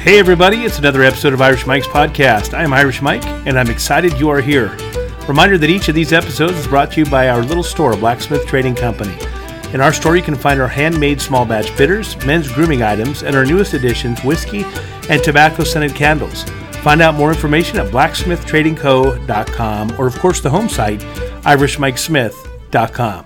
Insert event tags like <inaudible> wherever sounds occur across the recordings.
Hey, everybody, it's another episode of Irish Mike's podcast. I am Irish Mike, and I'm excited you are here. Reminder that each of these episodes is brought to you by our little store, Blacksmith Trading Company. In our store, you can find our handmade small batch bitters, men's grooming items, and our newest additions, whiskey and tobacco scented candles. Find out more information at blacksmithtradingco.com or, of course, the home site, irishmikesmith.com.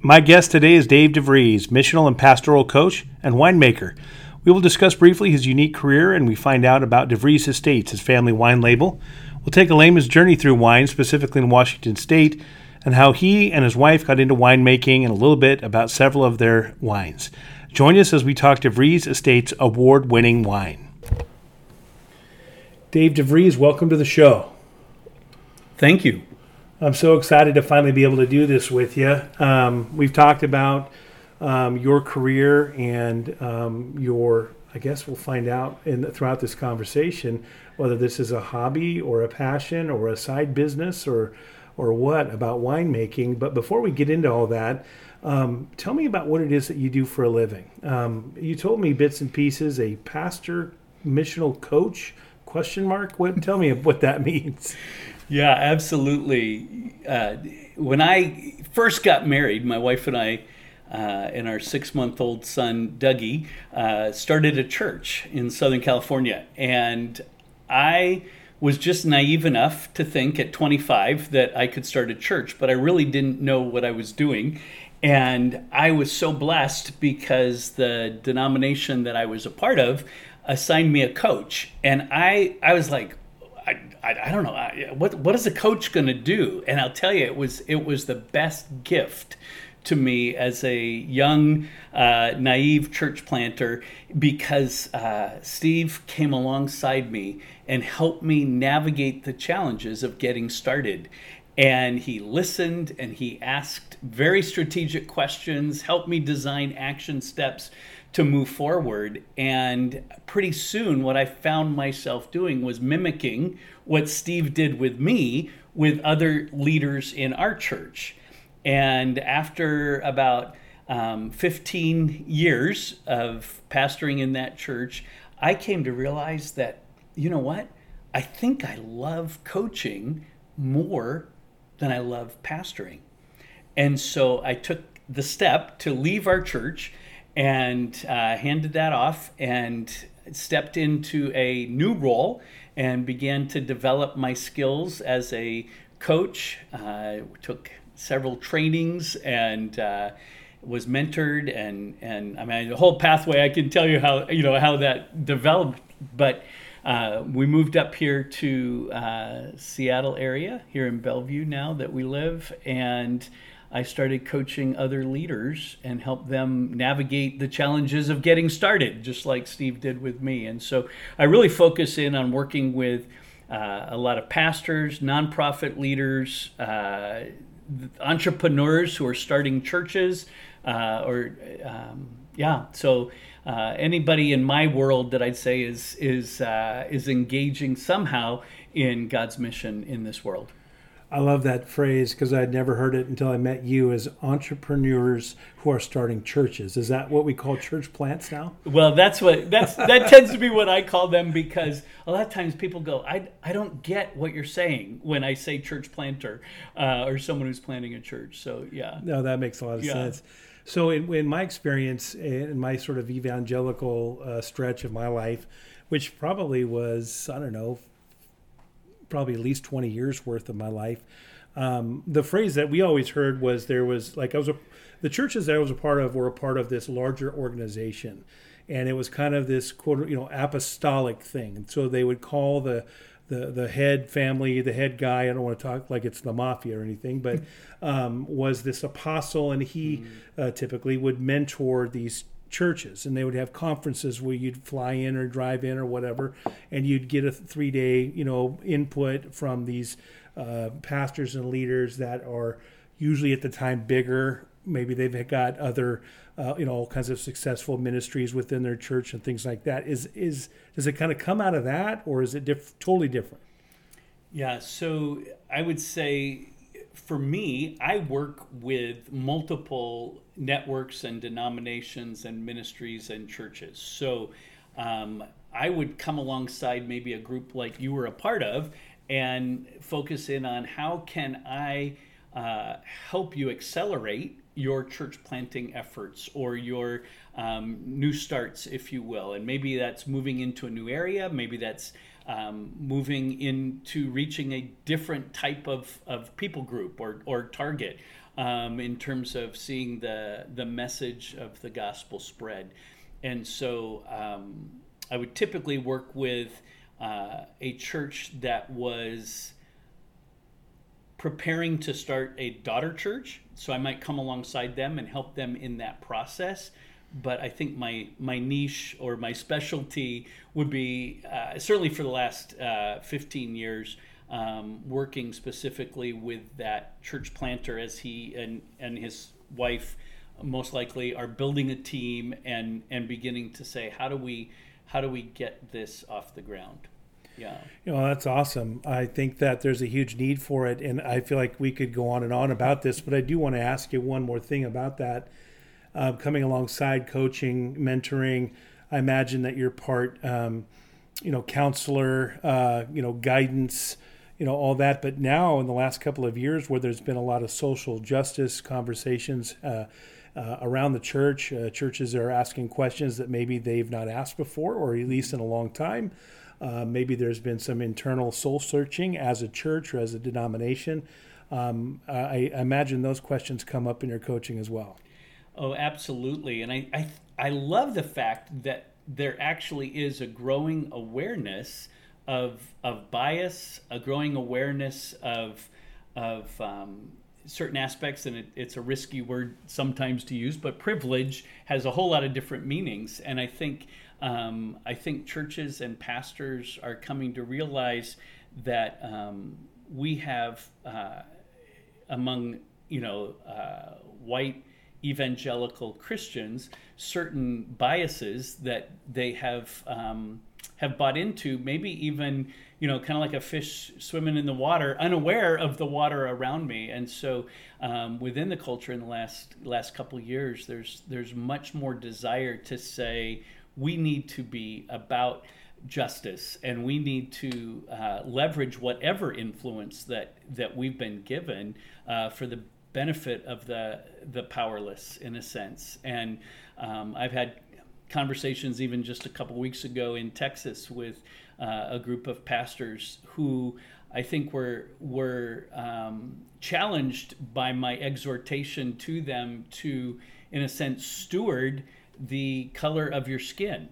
My guest today is Dave DeVries, missional and pastoral coach and winemaker. We will discuss briefly his unique career and we find out about DeVries Estates, his family wine label. We'll take a layman's journey through wine, specifically in Washington State, and how he and his wife got into winemaking and a little bit about several of their wines. Join us as we talk DeVries Estates award winning wine. Dave DeVries, welcome to the show. Thank you. I'm so excited to finally be able to do this with you. Um, we've talked about um, your career and um, your, I guess we'll find out in throughout this conversation whether this is a hobby or a passion or a side business or or what about winemaking. But before we get into all that, um, tell me about what it is that you do for a living. Um, you told me bits and pieces. A pastor, missional coach? Question mark. What? Tell me what that <laughs> means. Yeah, absolutely. Uh, when I first got married, my wife and I uh, and our six month old son, Dougie, uh, started a church in Southern California. And I was just naive enough to think at 25 that I could start a church, but I really didn't know what I was doing. And I was so blessed because the denomination that I was a part of assigned me a coach. And I, I was like, I, I, I don't know I, what what is a coach going to do and I'll tell you it was it was the best gift to me as a young, uh, naive church planter because uh, Steve came alongside me and helped me navigate the challenges of getting started. And he listened and he asked very strategic questions, helped me design action steps to move forward. And pretty soon, what I found myself doing was mimicking what Steve did with me with other leaders in our church. And after about um, 15 years of pastoring in that church, I came to realize that, you know what? I think I love coaching more than I love pastoring. And so I took the step to leave our church and uh, handed that off and stepped into a new role and began to develop my skills as a coach. Uh, took several trainings and uh, was mentored and and I mean the whole pathway. I can tell you how you know how that developed, but. Uh, we moved up here to uh, Seattle area here in Bellevue now that we live, and I started coaching other leaders and help them navigate the challenges of getting started, just like Steve did with me. And so I really focus in on working with uh, a lot of pastors, nonprofit leaders, uh, entrepreneurs who are starting churches uh, or um, yeah so uh, anybody in my world that I'd say is is uh, is engaging somehow in God's mission in this world. I love that phrase because I'd never heard it until I met you as entrepreneurs who are starting churches. Is that what we call church plants now? Well, that's what that's that tends to be what I call them because a lot of times people go, I, I don't get what you're saying when I say church planter uh, or someone who's planting a church. So yeah. No, that makes a lot of yeah. sense. So in, in, my experience, in my sort of evangelical uh, stretch of my life, which probably was I don't know probably at least 20 years worth of my life. Um, the phrase that we always heard was there was like I was a, the churches that I was a part of were a part of this larger organization, and it was kind of this quote you know apostolic thing. And so they would call the the the head family, the head guy. I don't want to talk like it's the mafia or anything, but <laughs> um, was this apostle, and he mm-hmm. uh, typically would mentor these churches and they would have conferences where you'd fly in or drive in or whatever and you'd get a three day you know input from these uh, pastors and leaders that are usually at the time bigger. Maybe they've got other uh, you know all kinds of successful ministries within their church and things like that. Is is does it kind of come out of that or is it diff- totally different? Yeah so i would say for me, I work with multiple networks and denominations and ministries and churches. So um, I would come alongside maybe a group like you were a part of and focus in on how can I uh, help you accelerate your church planting efforts or your um, new starts, if you will. And maybe that's moving into a new area, maybe that's um, moving into reaching a different type of, of people group or, or target um, in terms of seeing the, the message of the gospel spread. And so um, I would typically work with uh, a church that was preparing to start a daughter church. So I might come alongside them and help them in that process. But I think my, my niche or my specialty would be uh, certainly for the last uh, 15 years um, working specifically with that church planter as he and, and his wife most likely are building a team and, and beginning to say, how do we how do we get this off the ground? Yeah. You know, that's awesome. I think that there's a huge need for it. And I feel like we could go on and on about this, but I do want to ask you one more thing about that. Uh, coming alongside coaching, mentoring, I imagine that you're part, um, you know, counselor, uh, you know, guidance, you know, all that. But now, in the last couple of years, where there's been a lot of social justice conversations, uh, uh, around the church. Uh, churches are asking questions that maybe they've not asked before, or at least in a long time. Uh, maybe there's been some internal soul searching as a church or as a denomination. Um, I, I, imagine those questions come up in your coaching as well. Oh, absolutely. And I, I, I love the fact that there actually is a growing awareness of, of bias, a growing awareness of, of um, certain aspects, and it, it's a risky word sometimes to use, but privilege has a whole lot of different meanings. And I think um, I think churches and pastors are coming to realize that um, we have uh, among you know uh, white evangelical Christians certain biases that they have um, have bought into, maybe even you know, kind of like a fish swimming in the water, unaware of the water around me. And so, um, within the culture in the last last couple years, there's there's much more desire to say we need to be about justice and we need to uh, leverage whatever influence that that we've been given uh, for the benefit of the the powerless in a sense. And um, I've had conversations even just a couple weeks ago in Texas with uh, a group of pastors who I think were were um, challenged by my exhortation to them to, in a sense, steward the color of your skin,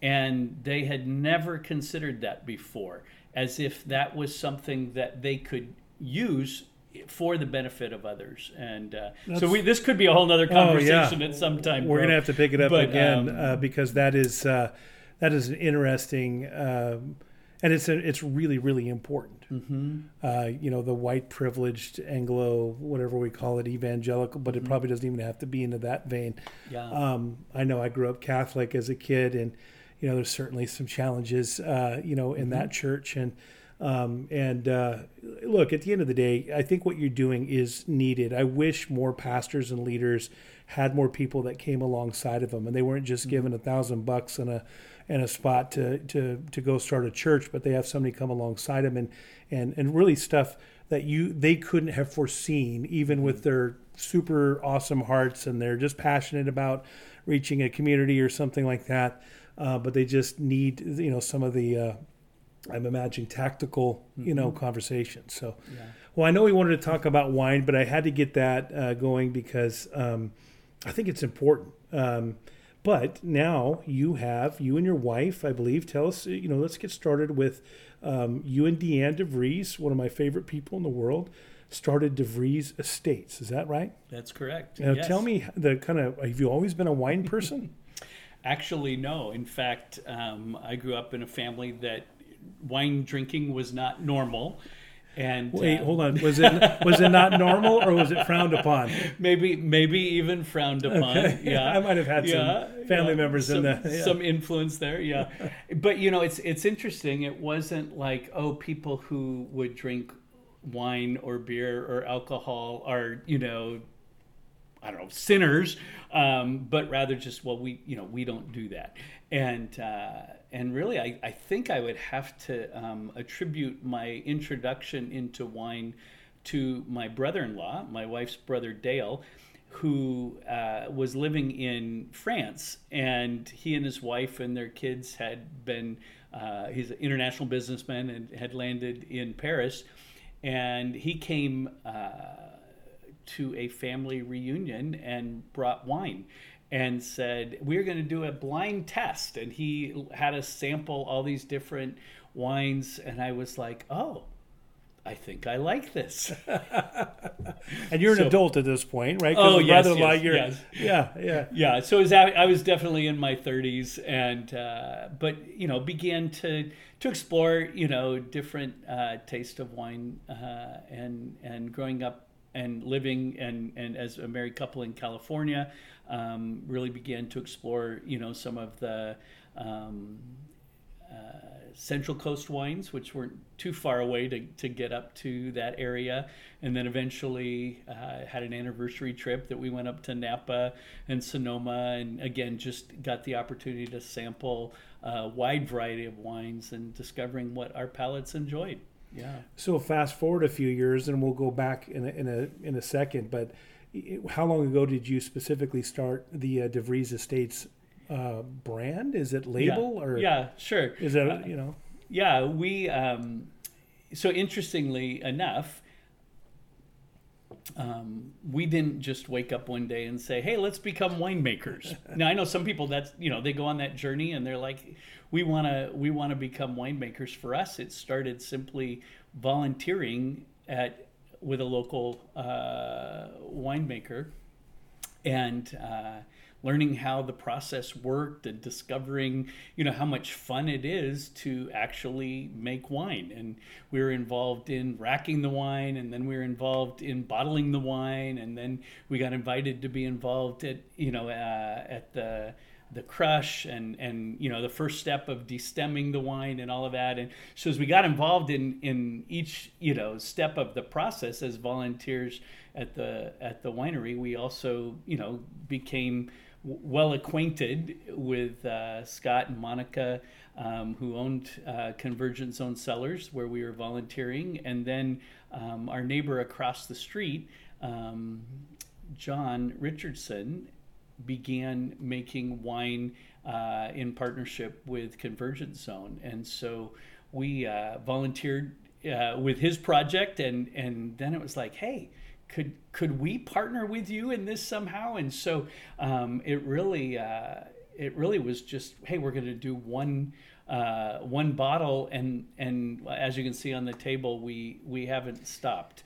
and they had never considered that before, as if that was something that they could use for the benefit of others. And uh, so we, this could be a whole other conversation oh, yeah. at some time. We're going to have to pick it up but, again um, uh, because that is uh, that is an interesting, um, and it's a, it's really really important. Mm-hmm. Uh, you know, the white privileged Anglo, whatever we call it, evangelical, but mm-hmm. it probably doesn't even have to be into that vein. Yeah. Um, I know I grew up Catholic as a kid, and you know, there's certainly some challenges, uh, you know, in mm-hmm. that church and. Um, and uh, look, at the end of the day, I think what you're doing is needed. I wish more pastors and leaders had more people that came alongside of them, and they weren't just mm-hmm. given a thousand bucks and a and a spot to, to, to go start a church, but they have somebody come alongside them and, and, and really stuff that you they couldn't have foreseen, even with their super awesome hearts and they're just passionate about reaching a community or something like that. Uh, but they just need you know some of the uh, I'm imagining tactical you know mm-hmm. conversations. So, yeah. well, I know we wanted to talk about wine, but I had to get that uh, going because um, I think it's important. Um, but now you have you and your wife, I believe. Tell us, you know, let's get started with um, you and Deanne DeVries, one of my favorite people in the world, started DeVries Estates. Is that right? That's correct. Now, yes. tell me the kind of have you always been a wine person? <laughs> Actually, no. In fact, um, I grew up in a family that wine drinking was not normal. And wait, uh, hold on. Was it <laughs> was it not normal or was it frowned upon? Maybe maybe even frowned upon. Okay. Yeah, <laughs> I might have had yeah, some family yeah. members some, in that. Yeah. Some influence there. Yeah, <laughs> but you know, it's it's interesting. It wasn't like oh, people who would drink wine or beer or alcohol are you know I don't know sinners, um, but rather just well we you know we don't do that, and uh, and really, I, I think I would have to um, attribute my introduction into wine to my brother in law, my wife's brother Dale, who uh, was living in France. And he and his wife and their kids had been, uh, he's an international businessman and had landed in Paris. And he came uh, to a family reunion and brought wine and said, We're going to do a blind test. And he had us sample all these different wines. And I was like, Oh, I think I like this. <laughs> and you're an So- adult at this point, right? Oh, yes, yes, you're, yes. yeah, yeah. yeah, so it was, I was definitely in my 30s, and uh, but you know began to to explore you know different uh, taste of wine, uh, and and growing up and living and and as a married couple in California, um, really began to explore you know some of the. Um, uh, Central Coast wines, which weren't too far away to, to get up to that area. And then eventually uh, had an anniversary trip that we went up to Napa and Sonoma, and again, just got the opportunity to sample a wide variety of wines and discovering what our palates enjoyed. Yeah. So fast forward a few years, and we'll go back in a, in a in a second. But how long ago did you specifically start the uh, DeVries Estates uh, brand? Is it label yeah. or yeah, sure. is that Uh, you know? Yeah, we. Um, so interestingly enough, um, we didn't just wake up one day and say, "Hey, let's become winemakers." <laughs> now I know some people that's you know they go on that journey and they're like, "We want to we want to become winemakers." For us, it started simply volunteering at with a local uh, winemaker and uh, learning how the process worked and discovering you know how much fun it is to actually make wine. And we were involved in racking the wine and then we were involved in bottling the wine and then we got invited to be involved at you know uh, at the the crush and and you know the first step of destemming the wine and all of that. And so as we got involved in in each you know step of the process as volunteers at the at the winery we also you know became well acquainted with uh, Scott and Monica um, who owned uh, Convergence Zone Cellars where we were volunteering and then um, our neighbor across the street um, John Richardson began making wine uh, in partnership with Convergence Zone, and so we uh, volunteered uh, with his project, and and then it was like, hey. Could could we partner with you in this somehow? And so um, it really uh, it really was just hey, we're going to do one uh, one bottle, and and as you can see on the table, we we haven't stopped.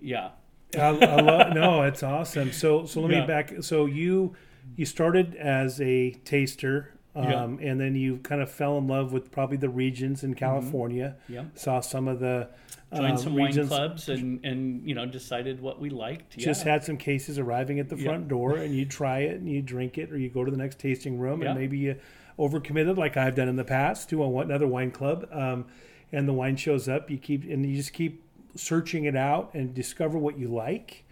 Yeah, I, I love, <laughs> no, it's awesome. So so let Yeah. me back. So you you started as a taster. Yeah. Um, And then you kind of fell in love with probably the regions in California. yeah. Saw some of the joined um, some wine clubs and and you know decided what we liked. Yeah. just had some cases arriving at the Yeah. front door and you <laughs> try it and you drink it or you go to the next tasting room Yeah. and maybe you overcommitted like I've done in the past to a, another wine club um, and the wine shows up you keep and you just keep searching it out and discover what you like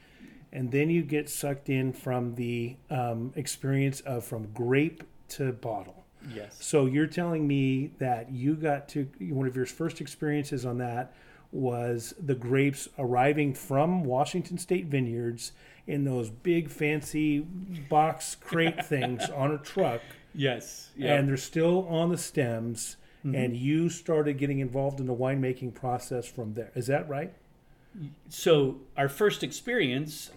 and then you get sucked in from the um, experience of from grape to bottle yes, so you're telling me that you got to one of your first experiences on that was the grapes arriving from Washington State vineyards in those big fancy box crate <laughs> things on a truck yes, yeah. and they're still on the stems mm-hmm. and you started getting involved in the winemaking process from there. Is that right? so our first experience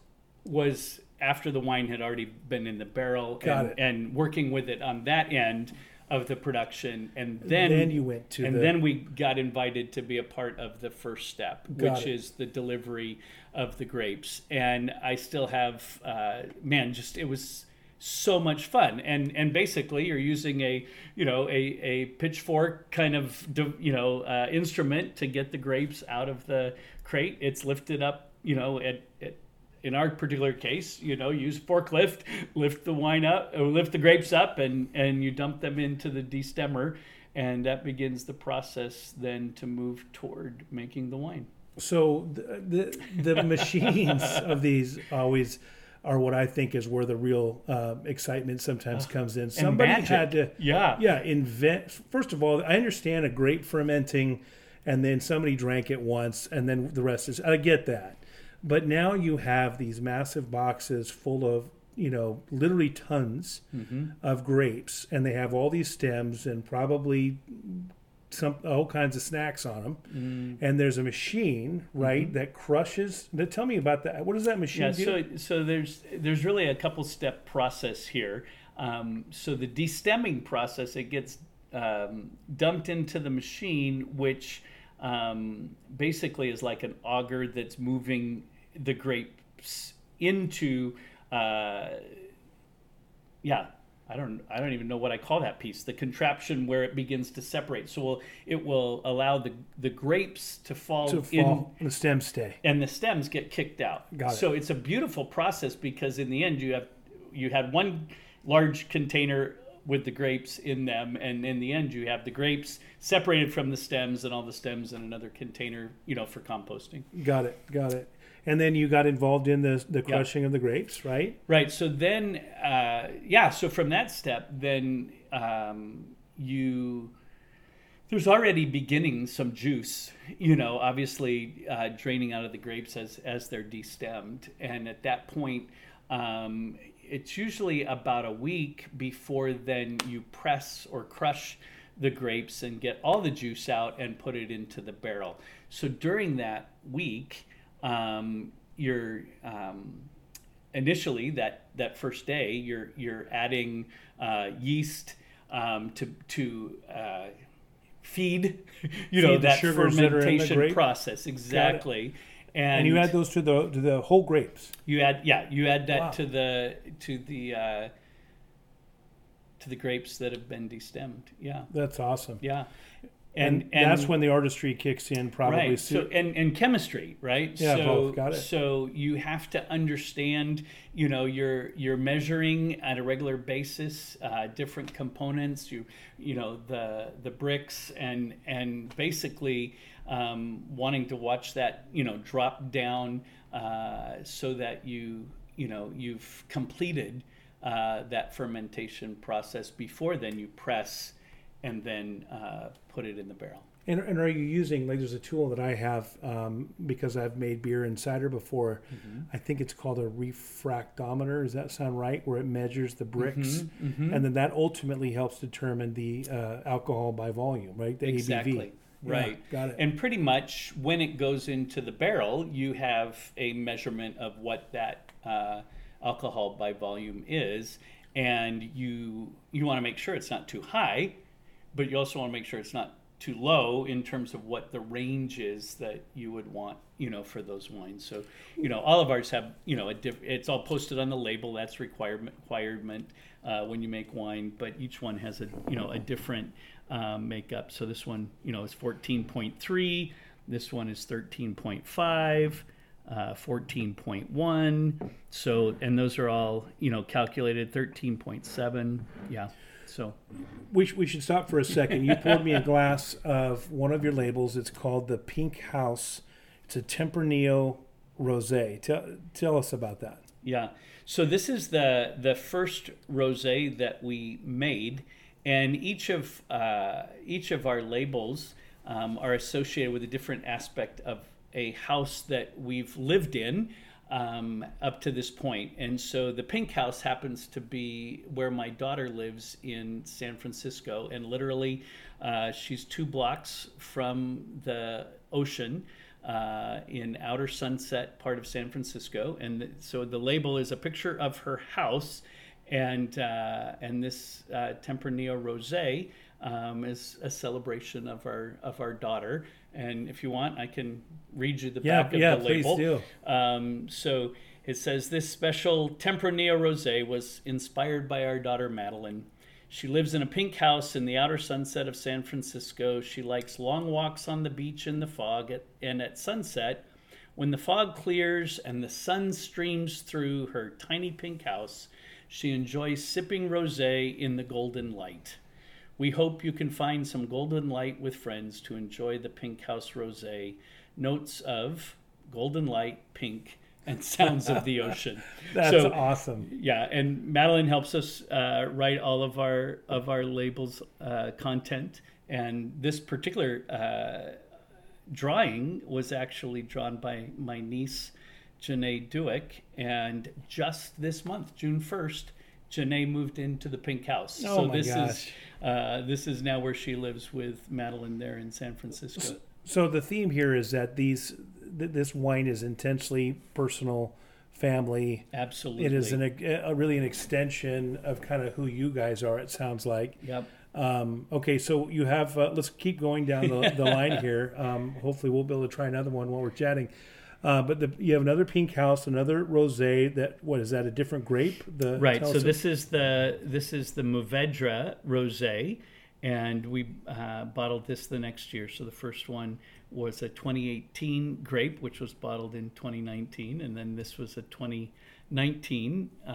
was after the wine had already been in the barrel and, and working with it on that end of the production, and then then you went to and the then we got invited to be a part of the first step, Got which it. is the delivery of the grapes. And I still have, uh, man, just it was so much fun. And and basically, you're using a you know a, a pitchfork kind of you know uh, instrument to get the grapes out of the crate. It's lifted up, you know, at in our particular case, you know, use forklift, lift the wine up, or lift the grapes up, and and you dump them into the destemmer, and that begins the process then to move toward making the wine. So the the, the <laughs> machines of these always are what I think is where the real uh, excitement sometimes comes in. Somebody had to, Yeah. yeah, invent. First of all, I understand a grape fermenting, and then somebody drank it once, and then the rest is. I get that, but now you have these massive boxes full of you know literally tons Mm-hmm. of grapes, and they have all these stems and probably some all kinds of snacks on them. Mm. And there's a machine, right, that crushes. Now, tell me about that. What does that machine Mm-hmm. Yeah, do? so so there's there's really a couple step process here. Um, so the destemming process, it gets um, dumped into the machine, which um, basically is like an auger that's moving the grapes into. Uh, yeah, I don't I don't even know what I call that piece. The contraption where it begins to separate. So we'll, it will allow the the grapes to fall, to in fall, the stems stay. and the stems get kicked out. Got it. So it's a beautiful process because in the end you have you had one large container with the grapes in them and in the end you have the grapes separated from the stems and all the stems in another container, you know, for composting. Got it. Got it. And then you got involved in the the crushing of the grapes, right? Right. So then, uh, yeah. So from that step, then um, you there's already beginning some juice. You know, obviously uh, draining out of the grapes as as they're destemmed, and at that point. Um, it's usually about a week before then you press or crush the grapes and get all the juice out and put it into the barrel. So during that week, um, you're um, initially that that first day you're you're adding uh, yeast um, to to uh, feed <laughs> you know Feed the that that fermentation grape. process exactly. And, And you add those to the to the whole grapes. you add yeah you add that Wow. to the to the uh, to the grapes that have been destemmed yeah That's awesome. yeah And, that's when the artistry kicks in, probably. right so and, and chemistry right Yeah, so both. Got it. so you have to understand you know you're you're measuring at a regular basis uh, different components you you know the the Brix and and basically um, wanting to watch that you know drop down uh, so that you you know you've completed uh, that fermentation process before then you press and then uh, put it in the barrel And, and are you using like there's a tool that I have um, because I've made beer and cider before. Mm-hmm. I think it's called a refractometer. Does that sound right? Where it measures the Brix, Mm-hmm. and then that ultimately helps determine the uh, alcohol by volume, right? The Exactly. ABV. Yeah, Right. got it. And pretty much when it goes into the barrel, you have a measurement of what that uh, alcohol by volume is, and you you want to make sure it's not too high, but you also want to make sure it's not too low in terms of what the range is that you would want, you know, for those wines. So, you know, all of ours have, you know, a diff- it's all posted on the label. That's requirement requirement uh, when you make wine, but each one has a, you know, a different um, makeup. So this one, you know, is 14.3. This one is 13.5. Uh, 14.1 so and those are all you know calculated 13.7 yeah so We, sh- we should stop for a second. You poured me a glass of one of your labels. It's called the Pink House. It's a Tempranillo Rosé. Tell, tell us about that. Yeah. So this is the the first rosé that we made, and each of uh, each of our labels um, are associated with a different aspect of a house that we've lived in um, up to this point. And so the pink house happens to be where my daughter lives in San Francisco, and literally, uh, she's two blocks from the ocean uh, in outer sunset part of San Francisco, and so the label is a picture of her house, and uh, and this uh, Tempranillo Rosé um, is a celebration of our of our daughter. And if you want, I can read you the Yeah, back of yeah, the please label. do. Um, so it says this special Tempranillo Rosé was inspired by our daughter Madeline. She lives in a pink house in the outer sunset of San Francisco. She likes long walks on the beach in the fog, at, and at sunset, when the fog clears and the sun streams through her tiny pink house, she enjoys sipping rosé in the golden light. We hope you can find some golden light with friends to enjoy the Pink House Rosé. Notes of golden light, pink, and <laughs> sounds of the <laughs> ocean. That's so, awesome. Yeah, and Madeline helps us uh, write all of our of our labels uh, content, and this particular uh, drawing was actually drawn by my niece, Janae Dewick, and just this month, June first, Janae moved into the pink house. Oh so my this gosh. is uh, this is now where she lives with Madeline there in San Francisco. So the theme here is that these th- this wine is intensely personal, family. Absolutely, It is an, a, really an extension of kind of who you guys are. It sounds like. Yep. Um, okay, so you have. Uh, let's keep going down the, the line <laughs> here. Um, hopefully, we'll be able to try another one while we're chatting. Uh, but the, you have another pink house, another rosé. That what is that? A different grape? The Right. So us- this is the this is the Mourvedre rosé, and we uh, bottled this the next year. So the first one was a 2018 grape, which was bottled in 2019, and then this was a 2019 uh,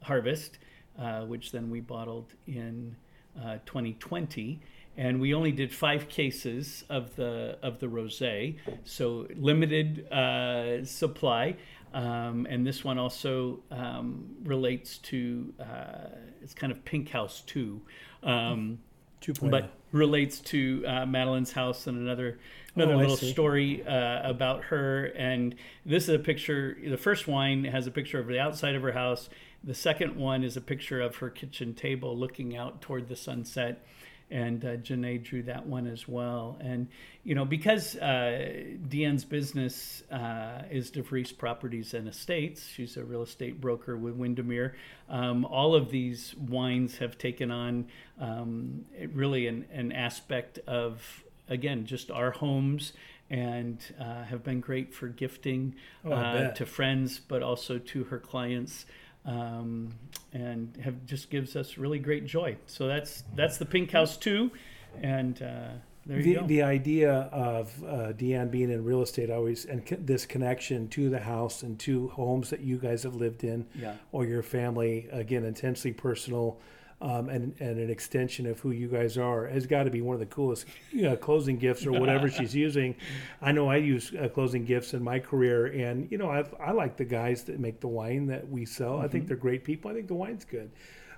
harvest, uh, which then we bottled in uh, 2020. And we only did five cases of the of the rosé, so limited uh, supply. Um, and this one also um, relates to uh, it's kind of Pink House too, um, 2.0. but relates to uh, Madeline's house and another another Oh, little story uh, about her. And this is a picture. The first wine has a picture of the outside of her house. The second one is a picture of her kitchen table looking out toward the sunset. And uh, Janae drew that one as well. And, you know, because uh, Deanne's business uh, is DeVries Properties and Estates, she's a real estate broker with Windermere, um, all of these wines have taken on um, really an, an aspect of, again, just our homes and uh, have been great for gifting Oh, uh, to friends, but also to her clients. Um, and have just gives us really great joy. So that's that's the Pink House too, and uh, there you the, go. the idea of uh, Deanne being in real estate always and co- this connection to the house and to homes that you guys have lived in Yeah. or your family again intensely personal um, and and an extension of who you guys are has got to be one of the coolest you know, closing gifts or whatever <laughs> she's using. I know I use uh, closing gifts in my career, and you know I I like the guys that make the wine that we sell. I think they're great people. I think the wine's good.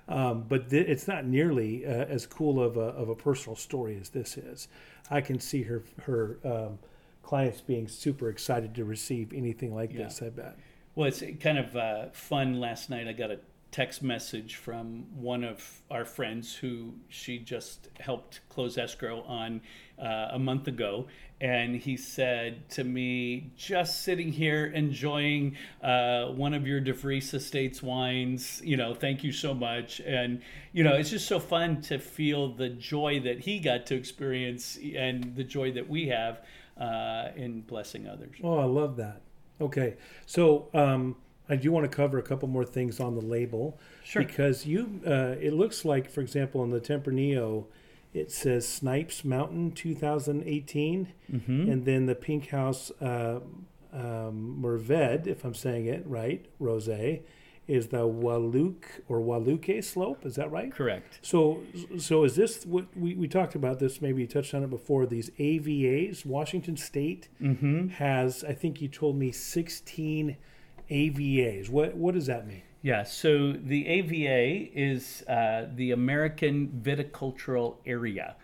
Um, but th- it's not nearly uh, as cool of a, of a personal story as this is. I can see her her um, clients being super excited to receive anything like Yeah. this. I bet. Well, it's kind of uh, fun. Last night, I got a text message from one of our friends who she just helped close escrow on uh, a month ago. And he said to me, just sitting here enjoying uh, one of your DeVries Estates wines, you know, thank you so much. And, you know, it's just so fun to feel the joy that he got to experience and the joy that we have uh, in blessing others. Oh, I love that. Okay, so um, I do want to cover a couple more things on the label. Sure. Because you, uh, it looks like, for example, in the Tempranillo, it says Snipes Mountain 2018, Mm-hmm. and then the Pink House uh, um, Merved, if I'm saying it right, Rosé, is the Waluk or Wahluke slope. Is that right? Correct. So, so is this what we, we talked about this? Maybe you touched on it before. These AVAs, Washington State Mm-hmm. has, I think you told me, 16 AVAs. What what does that mean? Yeah, so the AVA is uh, the American Viticultural Area,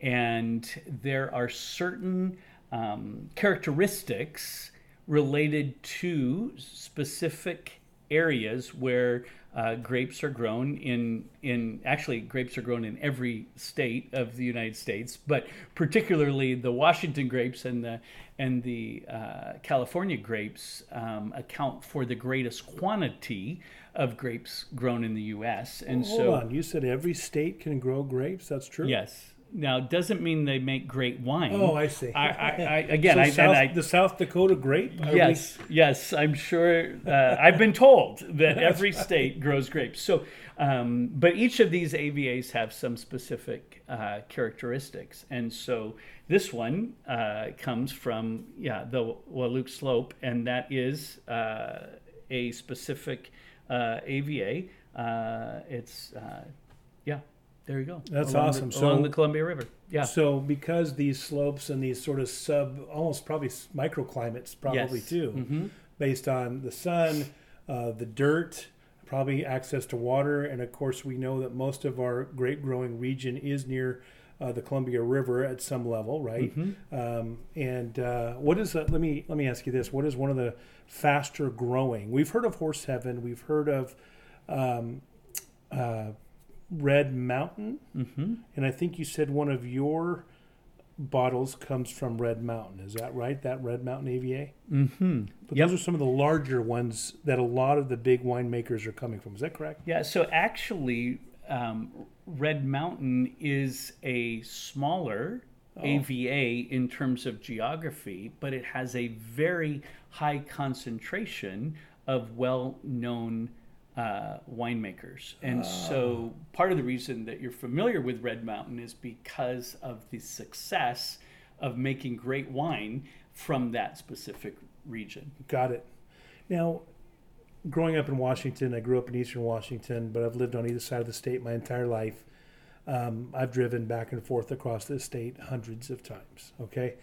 and there are certain um, characteristics related to specific areas where uh, grapes are grown in in actually grapes are grown in every state of the United States, but particularly the Washington grapes and the and the uh, California grapes um, account for the greatest quantity of grapes grown in the U.S. And Hold so on, you said every state can grow grapes. That's true. yes. Now doesn't mean they make great wine. Oh, I see. I, I, I <laughs> again, So I, South, I the South Dakota grape. Are we- yes, yes, I'm sure. Uh, I've been told that <laughs> every state grows grapes. So, um, but each of these AVAs have some specific uh, characteristics, and so this one uh, comes from yeah the Wahluke Slope, and that is uh, a specific uh, AVA. Uh, it's uh, There you go. That's Along awesome. The, So- along the Columbia River. Yeah. So because these slopes and these sort of sub, almost probably microclimates, probably Yes. too, Mhm. based on the sun, uh, the dirt, probably access to water, and of course we know that most of our grape growing region is near uh, the Columbia River at some level, right? Mm-hmm. Um, and uh, what is uh, let me let me ask you this: What is one of the faster growing? We've heard of Horse Heaven. We've heard of um, uh, Red Mountain, Mm-hmm. and I think you said one of your bottles comes from Red Mountain. Is that right? That Red Mountain AVA. Mm-hmm. But Yep. those are some of the larger ones that a lot of the big winemakers are coming from. Is that correct? Yeah, so actually, um, Red Mountain is a smaller Oh. AVA in terms of geography, but it has a very high concentration of well known uh, winemakers. And so part of the reason that you're familiar with Red Mountain is because of the success of making great wine from that specific region. Got it. Now, growing up in Washington, I grew up in Eastern Washington, but I've lived on either side of the state my entire life. Um, I've driven back and forth across the state hundreds of times. Okay.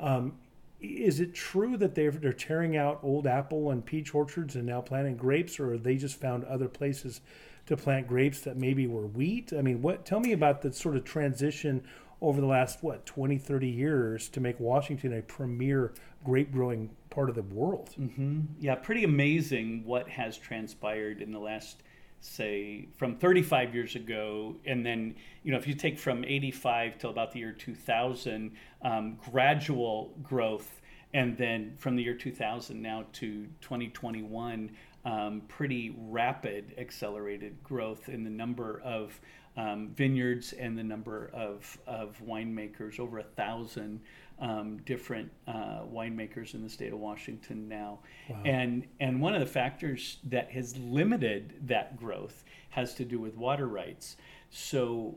Um, is it true that they're, they're tearing out old apple and peach orchards and now planting grapes, or they just found other places to plant grapes that maybe were wheat? I mean, what? Tell me about the sort of transition over the last what 20, 30 years to make Washington a premier grape growing part of the world. hmm Yeah, pretty amazing what has transpired in the last, say, from 35 years ago. And then, you know, if you take from 85 till about the year 2000, um, gradual growth. And then from the year 2000 now to 2021, um, pretty rapid accelerated growth in the number of um, vineyards and the number of, of winemakers, over a thousand um, different uh, winemakers in the state of Washington now. And, and one of the factors that has limited that growth has to do with water rights. So,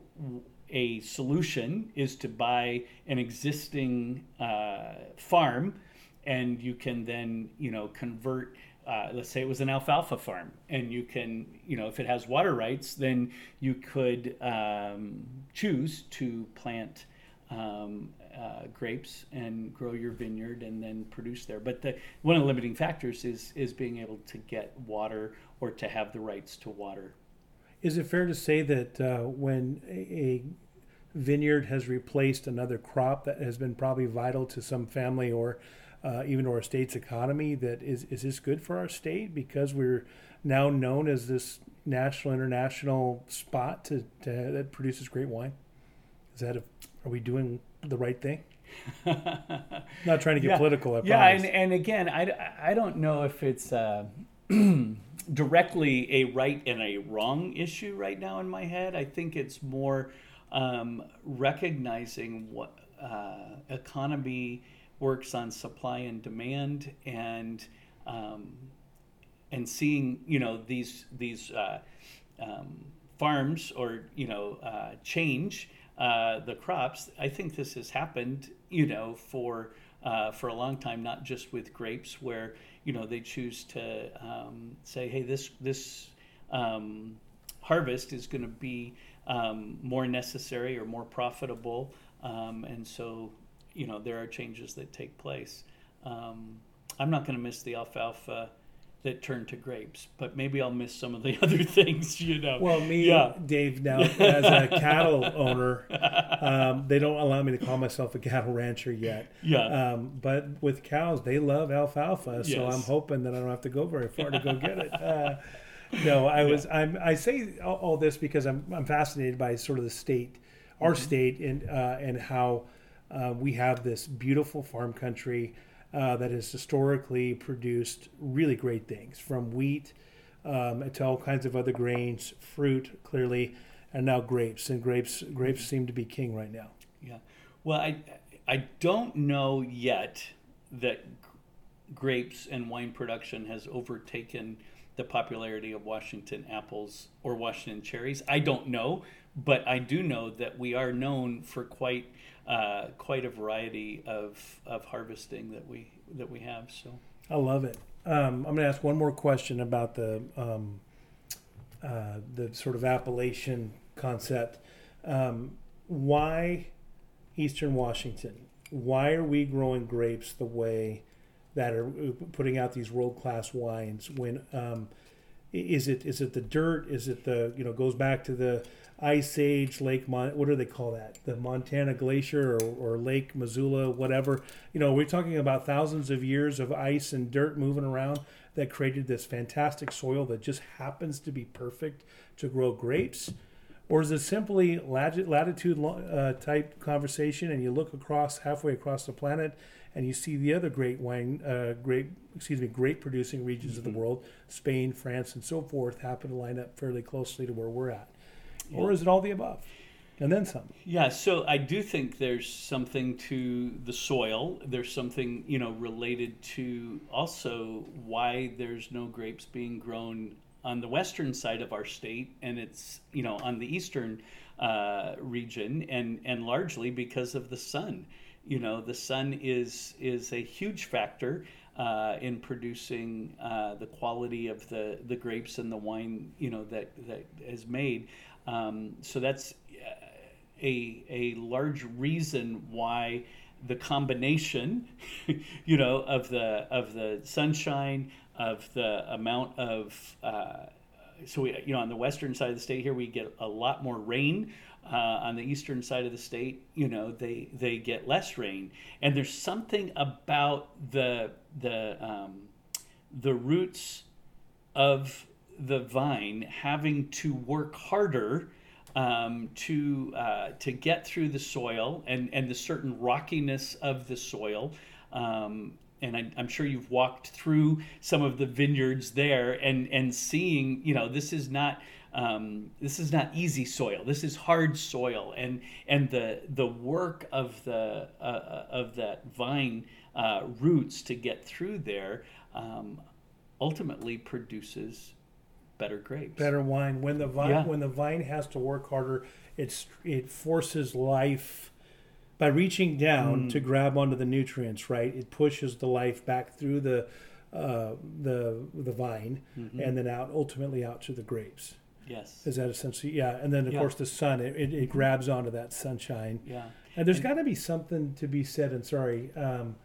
a solution is to buy an existing uh, farm, and you can then, you know, convert uh, let's say it was an alfalfa farm and you can you know if it has water rights then you could um, choose to plant um, uh, grapes and grow your vineyard and then produce there. But the, one of the limiting factors is is being able to get water or to have the rights to water. Is it fair to say that uh, when a, vineyard has replaced another crop that has been probably vital to some family or uh, even to our state's economy, that is is this good for our state? Because we're now known as this national international spot to, to that produces great wine? Is that a, are we doing the right thing? <laughs> Not trying to get Yeah. political. I yeah and, and again I, I don't know if it's uh, <clears throat> directly a right and a wrong issue right now in my head i think it's more um, recognizing what uh, economy works on supply and demand and um, and seeing you know these these uh, um, farms or you know uh, change uh, the crops. I think this has happened you know for uh, for a long time, not just with grapes, where you know they choose to um, say, hey, this this um, harvest is going to be um, more necessary or more profitable, um, and so you know there are changes that take place. Um, I'm not going to miss the alfalfa that turn to grapes, but maybe I'll miss some of the <laughs> other things. You know. Well, me, Yeah. Dave, now as a cattle owner, um, they don't allow me to call myself a cattle rancher yet. Yeah. Um, but with cows, they love alfalfa, so Yes. I'm hoping that I don't have to go very far to go get it. Uh, no, I was. I'm. I say all, all this because I'm. I'm fascinated by sort of the state, our state, and uh, and how uh, we have this beautiful farm country uh, that has historically produced really great things, from wheat um, to all kinds of other grains, fruit, clearly, and now grapes. And grapes, grapes seem to be king right now. Yeah. Well, I I don't know yet that grapes and wine production has overtaken the popularity of Washington apples or Washington cherries. I don't know, but I do know that we are known for quite uh, quite a variety of, of harvesting that we that we have. So I love it. Um, I'm going to ask one more question about the um, uh, the sort of appellation concept. Um, why Eastern Washington? Why are we growing grapes the way that are putting out these world class wines? When um, is it is it the dirt? Is it the you know goes back to the Ice Age Lake Mon- what do they call that? The Montana Glacier or, or Lake Missoula, whatever. You know, we're talking about thousands of years of ice and dirt moving around that created this fantastic soil that just happens to be perfect to grow grapes. Or is it simply latitude uh, type conversation, and you look across halfway across the planet, and you see the other great wine, uh, great excuse me, great producing regions mm-hmm. of the mm-hmm. world, Spain, France, and so forth, happen to line up fairly closely to where we're at, yeah. or is it all the above? and then some. Yeah, so I do think there's something to the soil. There's something, you know, related to also why there's no grapes being grown on the western side of our state, and it's you know on the eastern uh, region, and and largely because of the sun. You know, the sun is is a huge factor uh, in producing uh, the quality of the the grapes and the wine. You know that that is made. Um, so that's uh, a a large reason why the combination, <laughs> you know, of the of the sunshine, of the amount of uh, so we you know on the western side of the state here we get a lot more rain. Uh, on the eastern side of the state, you know, they they get less rain, and there's something about the the um, the roots of the vine having to work harder um, to uh, to get through the soil and and the certain rockiness of the soil. Um, and I, am sure you've walked through some of the vineyards there and and seeing you know this is not um, this is not easy soil this is hard soil and and the the work of the uh, uh of that vine uh, roots to get through there um, ultimately produces better grapes better wine when the vine yeah. when the vine has to work harder it's it forces life by reaching down mm. to grab onto the nutrients, right? It pushes the life back through the uh, the the vine mm-hmm. and then out ultimately out to the grapes. Yes. Is that essentially yeah? And then of yeah. course the sun it, it, it, grabs onto that sunshine. Yeah. And there's got to be something to be said. And sorry. Um,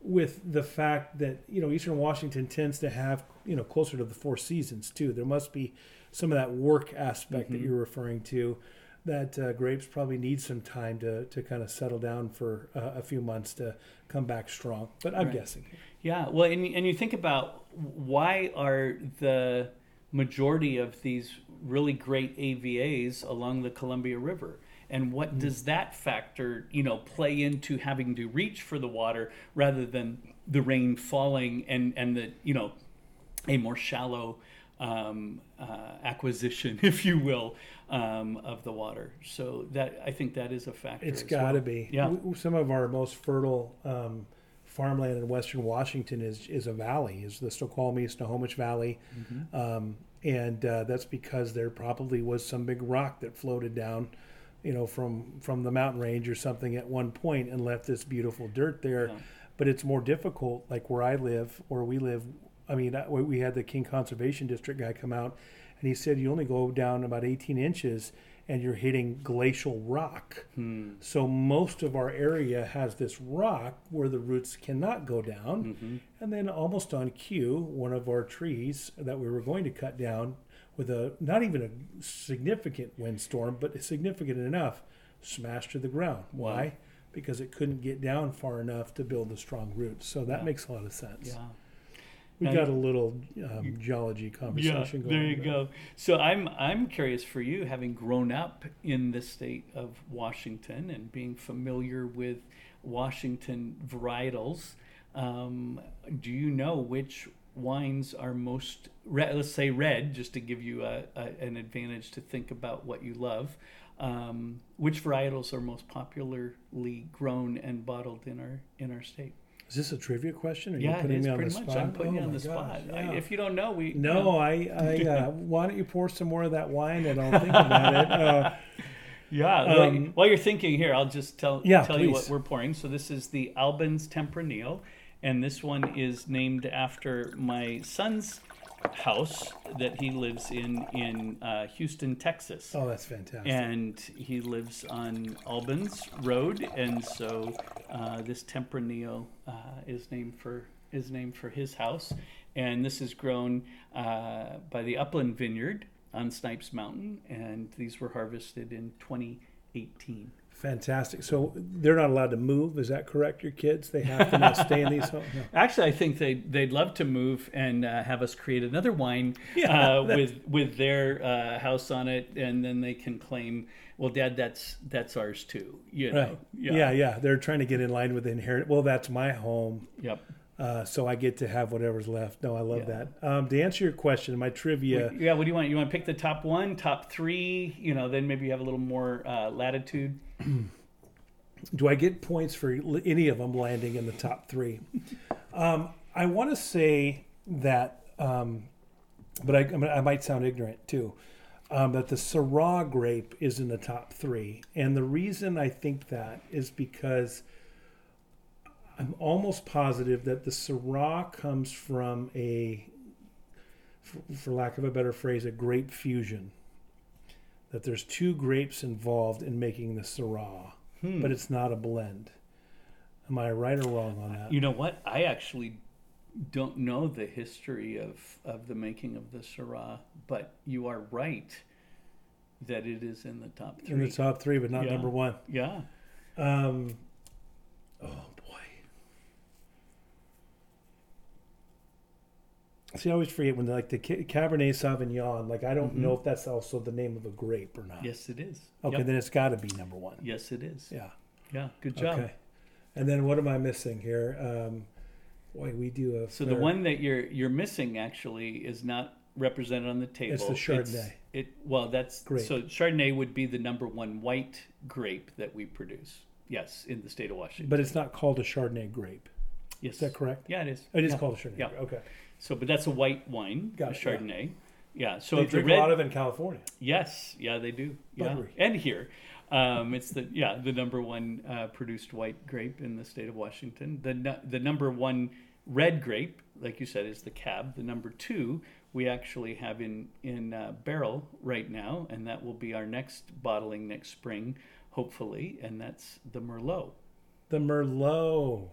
with the fact that you know Eastern Washington tends to have you know closer to the four seasons too. There must be some of that work aspect mm-hmm. that you're referring to that uh, grapes probably need some time to, to kind of settle down for uh, a few months to come back strong. But I'm right. guessing. Yeah. Well, and, and you think about why are the majority of these really great AVAs along the Columbia River? And what mm. does that factor, you know, play into having to reach for the water rather than the rain falling and, and the, you know, a more shallow um, uh, acquisition, <laughs> if you will, um, of the water. So that I think that is a factor. It's got to well. be. Yeah. Some of our most fertile um, farmland in Western Washington is is a valley, is the Snoqualmie Snohomish Valley, mm-hmm. um, and uh, that's because there probably was some big rock that floated down. You know, from from the mountain range or something at one point, and left this beautiful dirt there. Yeah. But it's more difficult, like where I live, where we live. I mean, we had the King Conservation District guy come out and he said you only go down about 18 inches and you're hitting glacial rock. Hmm. So most of our area has this rock where the roots cannot go down. Mm-hmm. And then almost on cue, one of our trees that we were going to cut down with a not even a significant windstorm, but significant enough, smashed to the ground. Why? Wow. Because it couldn't get down far enough to build the strong roots. So that yeah. makes a lot of sense. Yeah. We got a little um, geology conversation yeah, going. There you go. So I'm I'm curious for you, having grown up in the state of Washington and being familiar with Washington varietals. Um, do you know which wines are most red, let's say red, just to give you a, a, an advantage to think about what you love. Um, which varietals are most popularly grown and bottled in our in our state? Is this a trivia question? Are yeah, you putting me on the much. spot? I'm putting oh you on the gosh, spot. Yeah. I, if you don't know, we no. You know. I, I <laughs> uh, why don't you pour some more of that wine and I'll think about it. Uh, <laughs> yeah. Um, while you're thinking here, I'll just tell yeah, tell please. you what we're pouring. So this is the Albans Tempranillo, and this one is named after my son's house that he lives in in uh, Houston, Texas. Oh, that's fantastic. And he lives on Albans Road, and so uh, this Tempranillo uh, is named for is named for his house. And this is grown uh, by the Upland Vineyard on Snipes Mountain, and these were harvested in 2018. Fantastic. So they're not allowed to move. Is that correct? Your kids? They have to not stay in these homes. <laughs> No. Actually, I think they they'd love to move and uh, have us create another wine <laughs> Yeah, uh, with with their uh, house on it, and then they can claim, "Well, Dad, that's that's ours too." You know? Right. Yeah. yeah, They're trying to get in line with the inherit. Well, that's my home, Yep. Uh, so I get to have whatever's left. No, I love Yeah. that. Um, to answer your question, my trivia. Yeah. What do you want? You want to pick the top one, top three? You know, then maybe you have a little more uh, latitude. <clears throat> do I get points for any of them landing in the top three? <laughs> um, I want to say that, um, but I, I, mean, I might sound ignorant too. Um, that the Syrah grape is in the top three, and the reason I think that is because I'm almost positive that the Syrah comes from a, for, lack of a better phrase, a grape fusion. That there's two grapes involved in making the Syrah Hmm. but it's not a blend. Am I right or wrong on that? You know what? I actually don't know the history of, of the making of the Syrah, but you are right that it is in the top three. In the top three, but not Yeah. number one. yeah. Um, oh boy. See, I always forget when like the Cabernet Sauvignon. Like, I don't Mhm. know if that's also the name of a grape or not. Yes, it is. Okay, Yep. then it's got to be number one. Yes, it is. Yeah. Yeah. Good job. Okay. And then what am I missing here? Um, boy, we do a. So the one that you're you're missing actually is not represented on the table. It's the Chardonnay. it well, that's Grape. so Chardonnay would be the number one white grape that we produce. Yes, in the state of Washington. but it's not called a Chardonnay grape. yes, Is that correct? Yeah, it is. It is Yeah. called a Chardonnay. Yeah. grape. Okay. So, but that's a white wine, Got a it, yeah. Chardonnay. Yeah. So they if the drink red, a lot of it in California. yes, yeah, they do. Yeah, Buttery. and here, um, it's the yeah the number one uh, produced white grape in the state of Washington. The nu- the number one red grape, like you said, is the Cab. The number two we actually have in in uh, barrel right now, and that will be our next bottling next spring, hopefully, and that's the Merlot. The Merlot.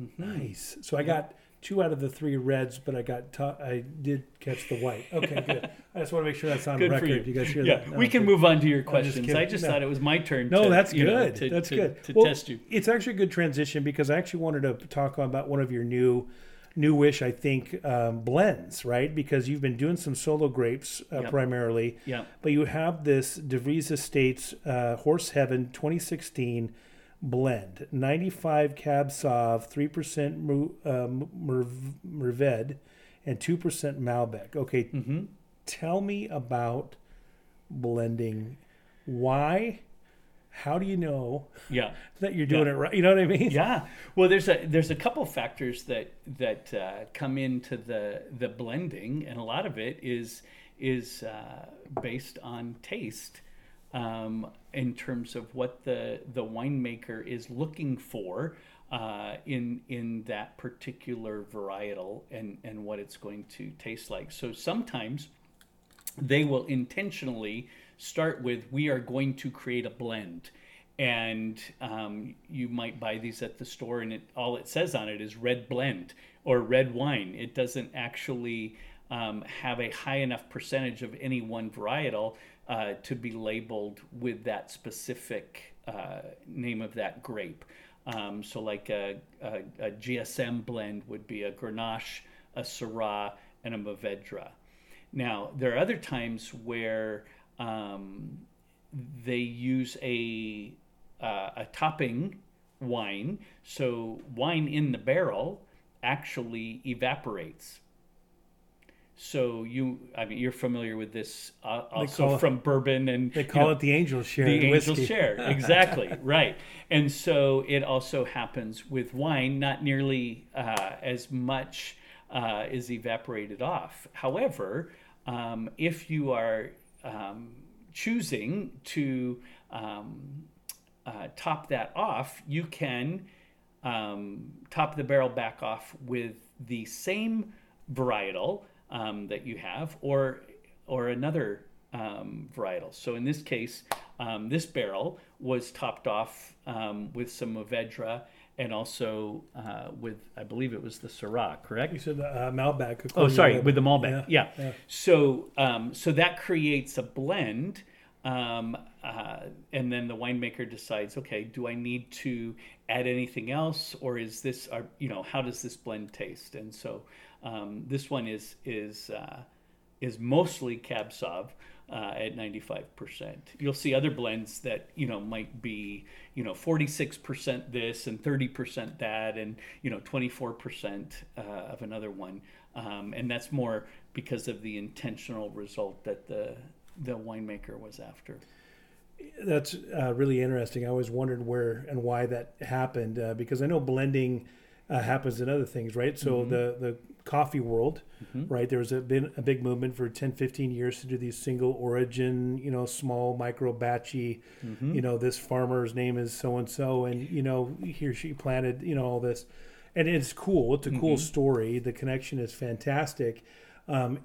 Mhm. Nice. So I got two out of the three reds, but I got I did catch the white. Okay, <laughs> good. I just want to make sure that's on Good record. you. guys hear Yeah, that? No, we can good. move on to your I'm just questions. I just No. thought it was my turn. No, to, that's you know, good. to- that's to- good. to Well, test you. It's actually a good transition because I actually wanted to talk about one of your new, newish, I think, um, blends, right? Because you've been doing some solo grapes uh, Yep. primarily, Yeah. but you have this DeVries Estates uh, Horse Heaven 2016 blend 95 cab sauv 3% Mer, uh, Mer, merved and 2% malbec okay hmm tell me about blending why how do you know Yeah. <laughs> that you're doing Yeah. it right you know what i mean Yeah. Well, there's a there's a couple factors that that uh, come into the the blending, and a lot of it is is uh, based on taste. Um, in terms of what the the winemaker is looking for uh, in in that particular varietal and and what it's going to taste like. So sometimes they will intentionally start with we are going to create a blend and um, you might buy these at the store and it all it says on it is red blend or red wine it doesn't actually um, have a high enough percentage of any one varietal uh, to be labeled with that specific uh, name of that grape. Um, so like a, a, a gsm blend would be a grenache a syrah and a mourvedre now, there are other times where um, they use a uh, a topping wine, so wine in the barrel actually evaporates. So you, I mean, you're familiar with this uh, also it- from bourbon and they you call know, it the angel share the angel whiskey. share. <laughs> Exactly. Right. And so it also happens with wine not nearly uh, as much uh, is evaporated off. However um, if you are um, choosing to um, uh, top that off you can um, top the barrel back off with the same varietal um, that you have, or or another um, varietal. So in this case, um, this barrel was topped off um, with some Mourvedre and also uh, with, I believe it was the Syrah, correct? You said the uh, Malbec. Oh, sorry, with the Malbec. Yeah. yeah. So, um, so that creates a blend, um, uh, and then the winemaker decides, okay, do I need to add anything else, or is this, are, you know, how does this blend taste? And so, um, this one is is uh, is mostly Cab Sauv. Uh, at 95%. You'll see other blends that, you know, might be, you know, 46% this and 30% that and, you know, 24% uh, of another one. Um, and that's more because of the intentional result that the, the winemaker was after. That's uh, really interesting. I always wondered where and why that happened uh, because I know blending uh, happens in other things, right? So Mm-hmm. the the coffee world, right? There was a been a big movement for 10, 15 years to do these single origin, you know, small micro batchy. Mm-hmm. You know, this farmer's name is so and so, and you know, he or she planted, you know, all this, and it's cool. It's a cool Mm-hmm. story. The connection is fantastic. Um,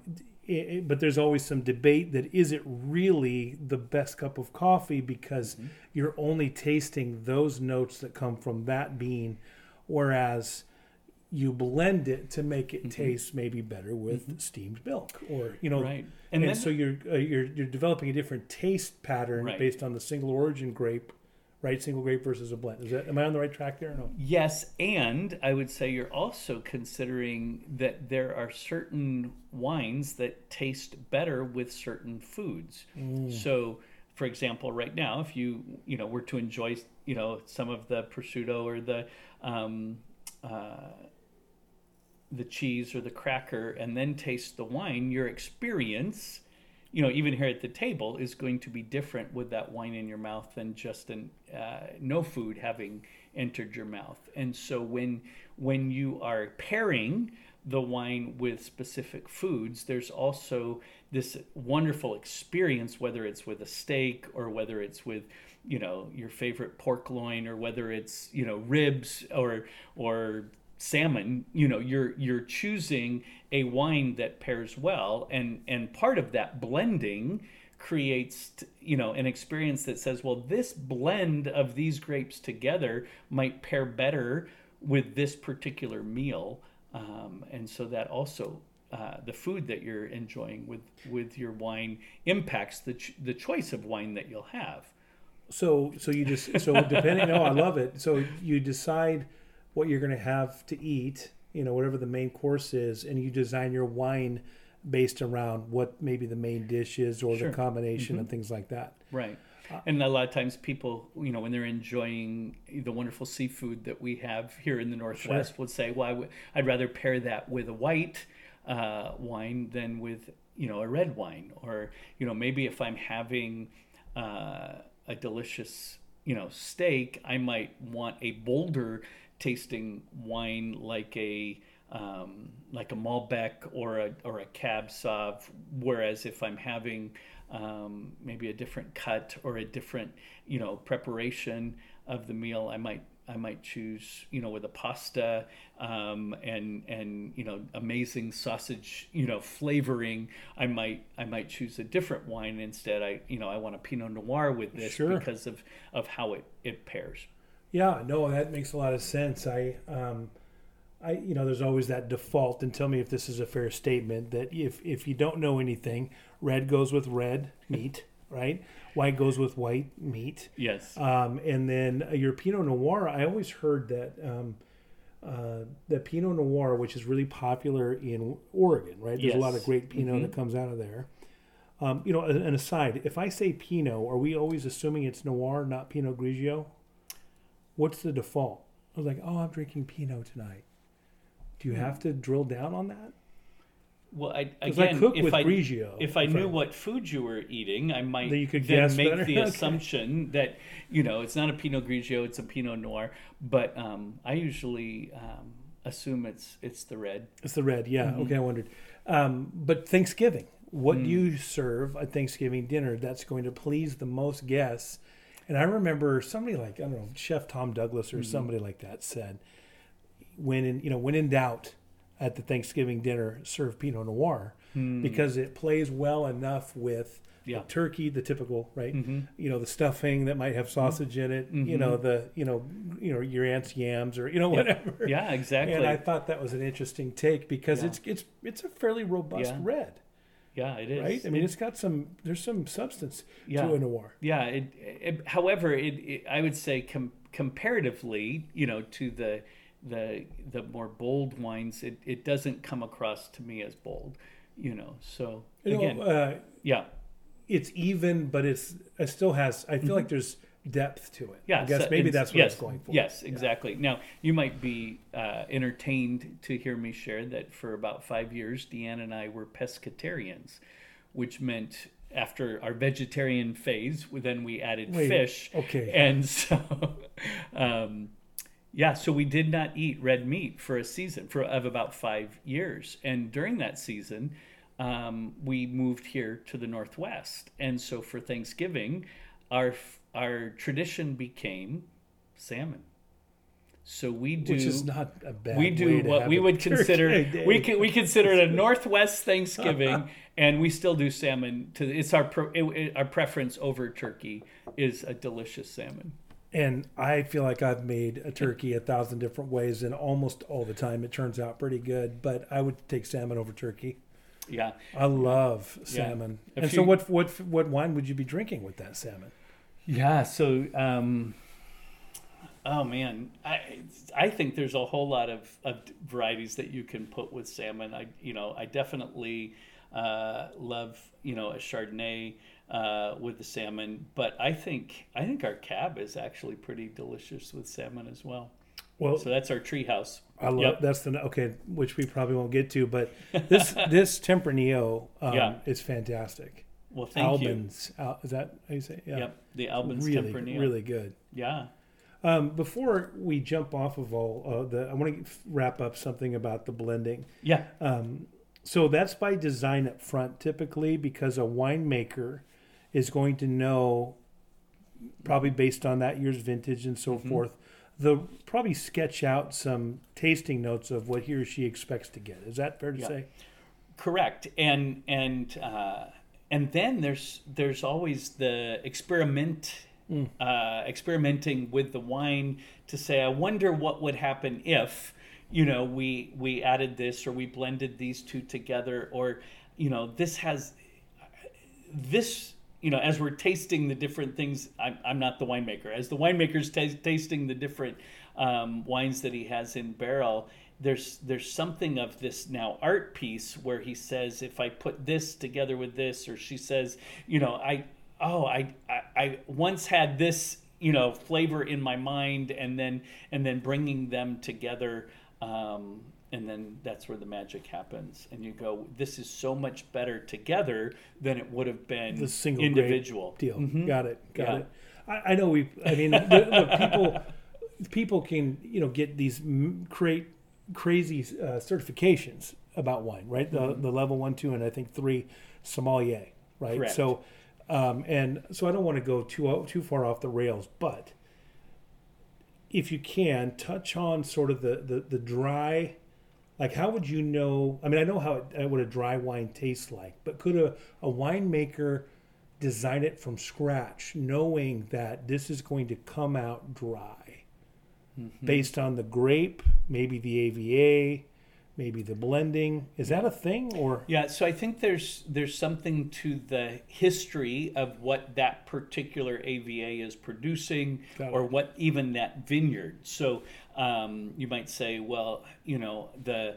it- but there's always some debate that is it really the best cup of coffee because Mm-hmm. you're only tasting those notes that come from that bean, whereas you blend it to make Mm-hmm. it taste maybe better with steamed milk or you know Right. and, And then- so you're uh, you're you're developing a different taste pattern Right. based on the single origin grape right single grape versus a blend is that am i on the right track there or no Yes, and I would say you're also considering that there are certain wines that taste better with certain foods. So, for example, right now, if you you know were to enjoy you know some of the prosciutto or the um, uh, the cheese or the cracker, and then taste the wine, your experience you know, even here at the table, is going to be different with that wine in your mouth than just an uh, no food having entered your mouth. And so when when you are pairing the wine with specific foods, there's also this wonderful experience, whether it's with a steak or whether it's with you know your favorite pork loin or whether it's you know ribs or or salmon you know you're you're choosing a wine that pairs well and and part of that blending creates you know an experience that says well this blend of these grapes together might pair better with this particular meal. Um, and so that also uh, the food that you're enjoying with with your wine impacts the ch- the choice of wine that you'll have. So so you just so depending oh i love it. So you decide what you're going to have to eat you know whatever the main course is and you design your wine based around what maybe the main dish is or Sure. the combination and things like that Right. And a lot of times people, you know, when they're enjoying the wonderful seafood that we have here in the Northwest, would say, well, I w- I'd rather pair that with a white uh, wine than with, you know, a red wine. Or, you know, maybe if I'm having uh, a delicious, you know, steak, I might want a bolder tasting wine like a, um, like a Malbec or a or a Cab Sauv. Whereas if I'm having um, maybe a different cut or a different you know preparation of the meal, I might I might choose you know with a pasta um, and and you know amazing sausage you know flavoring. I might I might choose a different wine instead. I you know I want a Pinot Noir with this Sure. because of of how it it pairs. Yeah, no, that makes a lot of sense. I, um, I, you know, there's always that default, and tell me if this is a fair statement that if if you don't know anything, red goes with red meat, <laughs> right? White goes with white meat, Yes. um, and then your Pinot Noir. I always heard that um, uh, the Pinot Noir, which is really popular in Oregon, right? There's a lot of great Pinot that comes out of there. Um, you know, an aside, if I say Pinot, are we always assuming it's Noir, not Pinot Grigio? What's the default? I was like, oh, I'm drinking Pinot tonight. Do Hmm. you have to drill down on that? Well, I again, cook if with I Grigio. if I knew I- what food you were eating, I might Then you could then make better. <laughs> the Okay. assumption that you know it's not a Pinot Grigio, it's a Pinot Noir. But um, I usually um, assume it's it's the red. It's the red, yeah. Mm-hmm. Okay, I wondered. Um, but Thanksgiving, what Mm. do you serve at Thanksgiving dinner that's going to please the most guests? And I remember somebody like I don't know, Chef Tom Douglas Mm-hmm. or somebody like that said, when in you know when in doubt, at the Thanksgiving dinner serve Pinot Noir because it plays well enough with Yeah. the turkey, the typical, right? Mhm. You know, the stuffing that might have sausage in it. You know, the you know, you know your aunt's yams or you know whatever. Yeah, exactly. And I thought that was an interesting take because Yeah. it's it's it's a fairly robust Yeah. red, yeah, it is. right? I mean, it's got some there's some substance Yeah. to a noir. Yeah. It, it, however, it, it, I would say com- comparatively, you know, to the the the more bold wines, it, it doesn't come across to me as bold, you know. So You again, know, uh, yeah, it's even, but it's it still has. I feel like there's depth to it. Yeah. I guess so- maybe that's what yes, it's going for. Yes, exactly. Now you might be uh, entertained to hear me share that for about five years, Deanne and I were pescatarians, which meant after our vegetarian phase, then we added Wait, fish. okay. And so, <laughs> um, yeah, so we did not eat red meat for a season for of about five years, and during that season, um, we moved here to the northwest, and so for Thanksgiving, our our tradition became salmon. So we do Which is not a bad. we way do to what we would consider we can, we consider it a <laughs> Northwest Thanksgiving, <laughs> and we still do salmon. To it's our pro, it, it- our preference over turkey is a delicious salmon. And I feel like I've made a turkey a thousand different ways, and almost all the time it turns out pretty good. But I would take salmon over turkey. Yeah, I love salmon. A And few- so, what what what wine would you be drinking with that salmon? Yeah. So, um, oh man, I I think there's a whole lot of, of varieties that you can put with salmon. I you know I definitely uh, love you know a Chardonnay uh, with the salmon, but I think I think our cab is actually pretty delicious with salmon as well. Well, So that's our treehouse. I love Yep. that's the okay, which we probably won't get to, but this <laughs> this Tempranillo um, Yeah. is fantastic. Well, thank you. Albans, Al, is that how you say? It? Yeah, Yep, the Albans really, Tempranillo. really good. Yeah. Um, before we jump off of all uh, the, I want to wrap up something about the blending. Yeah. Um, so that's by design up front, typically, because a winemaker is going to know, probably based on that year's vintage and so forth, they'll probably sketch out some tasting notes of what he or she expects to get. Is that fair to Yeah. say? Correct. And and uh, and then there's there's always the experiment uh, experimenting with the wine to say, I wonder what would happen if you know we we added this or we blended these two together or you know this has this you know as we're tasting the different things i'm, I'm not the winemaker. As the winemaker's ta- tasting the different um, wines that he has in barrel there's there's something of this now art piece where he says if i put this together with this or she says you know i oh i i, I once had this you know flavor in my mind and then and then bringing them together um, and then that's where the magic happens and you go this is so much better together than it would have been The single individual Deal. Mhm. Got it. Got Yeah. it. I, I know we. I mean, the, the people people can you know get these create crazy uh, certifications about wine, right? The Mm-hmm. the level one, two, and I think three sommelier, right? Correct. So, um, and so I don't want to go too too far off the rails, but if you can touch on sort of the the, the dry. Like, how would you know? I mean, I know how it, uh, what a dry wine tastes like, but could a, a winemaker design it from scratch, knowing that this is going to come out dry based on the grape, maybe the AVA, maybe the blending? Is that a thing? Or Yeah, so I think there's there's something to the history of what that particular AVA is producing, or what even that vineyard. So um, you might say, well, you know, the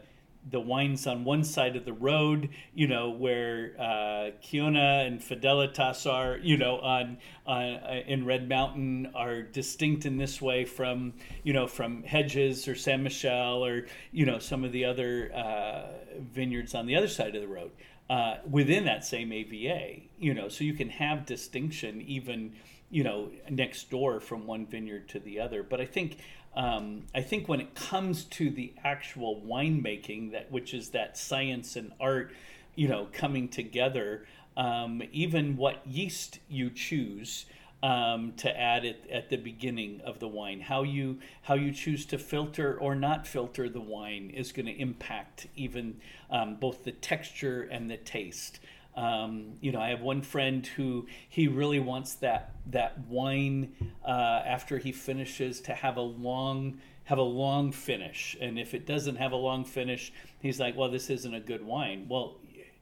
the wines on one side of the road, you know, where uh, Kiona and Fidelitas are, you know, on, on uh, in Red Mountain are distinct in this way from, you know, from Hedges or Ste. Michelle or you know some of the other uh, vineyards on the other side of the road uh, within that same AVA, you know, so you can have distinction even, you know, next door from one vineyard to the other. But I think um, I think when it comes to the actual winemaking, that which is that science and art, you know, coming together, um, even what yeast you choose um, to add it at the beginning of the wine. How you how you choose to filter or not filter the wine is going to impact even um, both the texture and the taste. Um, you know, I have one friend who he really wants that that wine uh, after he finishes to have a long have a long finish, and if it doesn't have a long finish, he's like, "Well, this isn't a good wine." Well,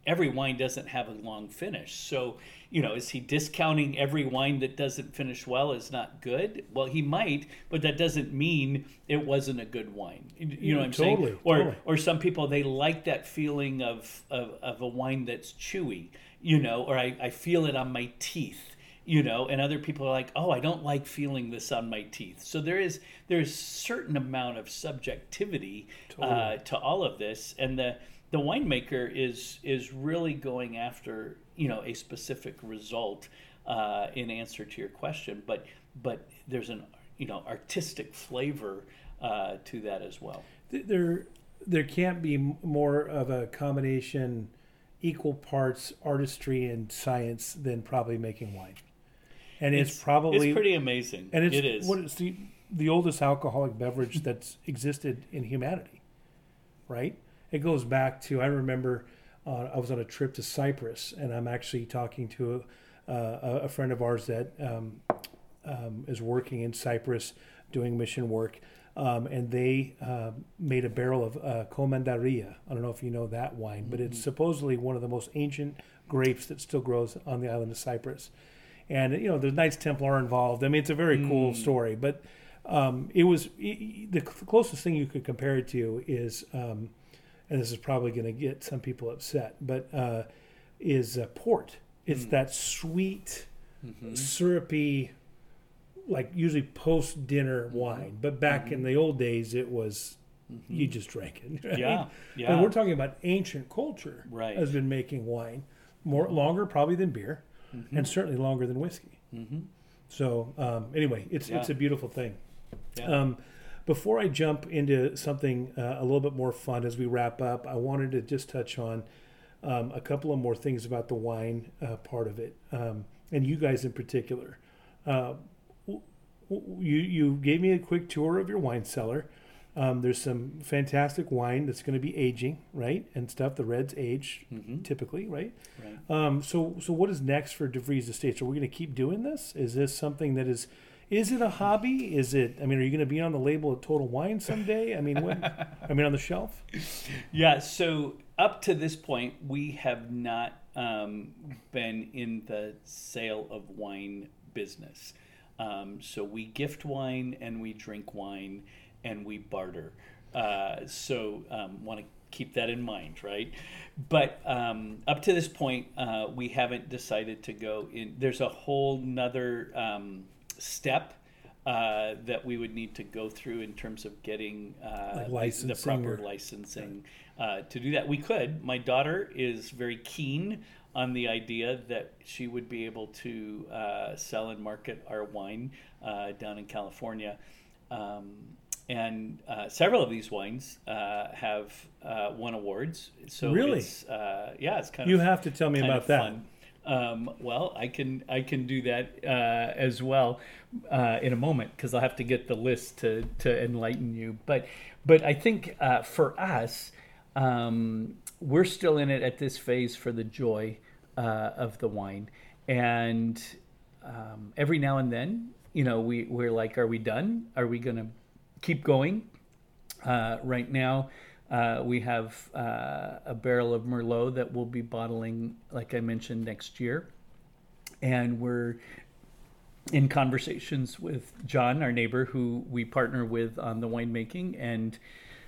every wine doesn't have a long finish. So, you know, is he discounting every wine that doesn't finish well is not good? Well, he might, but that doesn't mean it wasn't a good wine. You know what I'm Totally, saying? Or totally. or some people they like that feeling of of, of a wine that's chewy, you know, or I, I feel it on my teeth. You know, and other people are like, "Oh, I don't like feeling this on my teeth." So there is there's certain amount of subjectivity uh, to all of this, and the the winemaker is is really going after you know a specific result uh, in answer to your question, but but there's an you know artistic flavor uh, to that as well. There there can't be more of a combination equal parts artistry and science than probably making wine and it's, probably it's pretty amazing. and it's it is. what is the the oldest alcoholic beverage that's existed in humanity right it goes back to i remember uh, i was on a trip to cyprus and i'm actually talking to a, a, a friend of ours that um, um, is working in cyprus doing mission work um, and they uh, made a barrel of uh, Commandaria. I don't know if you know that wine, but it's supposedly one of the most ancient grapes that still grows on the island of Cyprus. And you know, the Knights Templar involved. I mean, it's a very cool story. But um, it was i the closest thing you could compare it to is, um, and this is probably going to get some people upset, but uh, is uh, port. It's that sweet, syrupy like usually post dinner wine, but back in the old days, it was you just drank it. <laughs> right? Yeah, yeah. we're talking about ancient culture Right. has been making wine more longer probably than beer, and certainly longer than whiskey. Mm-hmm. So um, anyway, it's it's a beautiful thing. Yeah. Um, before I jump into something uh, a little bit more fun as we wrap up, I wanted to just touch on um, a couple of more things about the wine uh, part of it, um, and you guys in particular. Uh, w- w- you you gave me a quick tour of your wine cellar. Um, there's some fantastic wine that's going to be aging, right, and stuff. The reds age Mhm. typically, right? Right. Um, so, so what is next for DeVries Estates? Are we going to keep doing this? Is this something that is, is it a hobby? Is it? I mean, are you going to be on the label of Total Wine someday? I mean, when? I mean, on the shelf? <laughs> Yeah, so up to this point, we have not um, been in the sale of wine business. Um, so we gift wine and we drink wine and we barter. Uh, so um, want to keep that in mind, right? But um, up to this point, uh, we haven't decided to go in. There's a whole nother um, step uh, that we would need to go through in terms of getting uh, Like the proper licensing uh, to do that. We could. My daughter is very keen on the idea that she would be able to uh, sell and market our wine uh, down in California. Um, and uh, several of these wines uh, have uh, won awards. So Really? it's, uh, yeah, it's kind You of you have to tell me about that. fun. Um, well, I can I can do that uh, as well uh, in a moment because I'll have to get the list to to enlighten you. But but I think uh, for us, um, we're still in it at this phase for the joy uh, of the wine, and um, every now and then, you know, we we're like, are we done? Are we to keep going? Uh, right now, uh, we have uh, a barrel of Merlot that we'll be bottling, like I mentioned, next year. And we're in conversations with John, our neighbor, who we partner with on the winemaking, and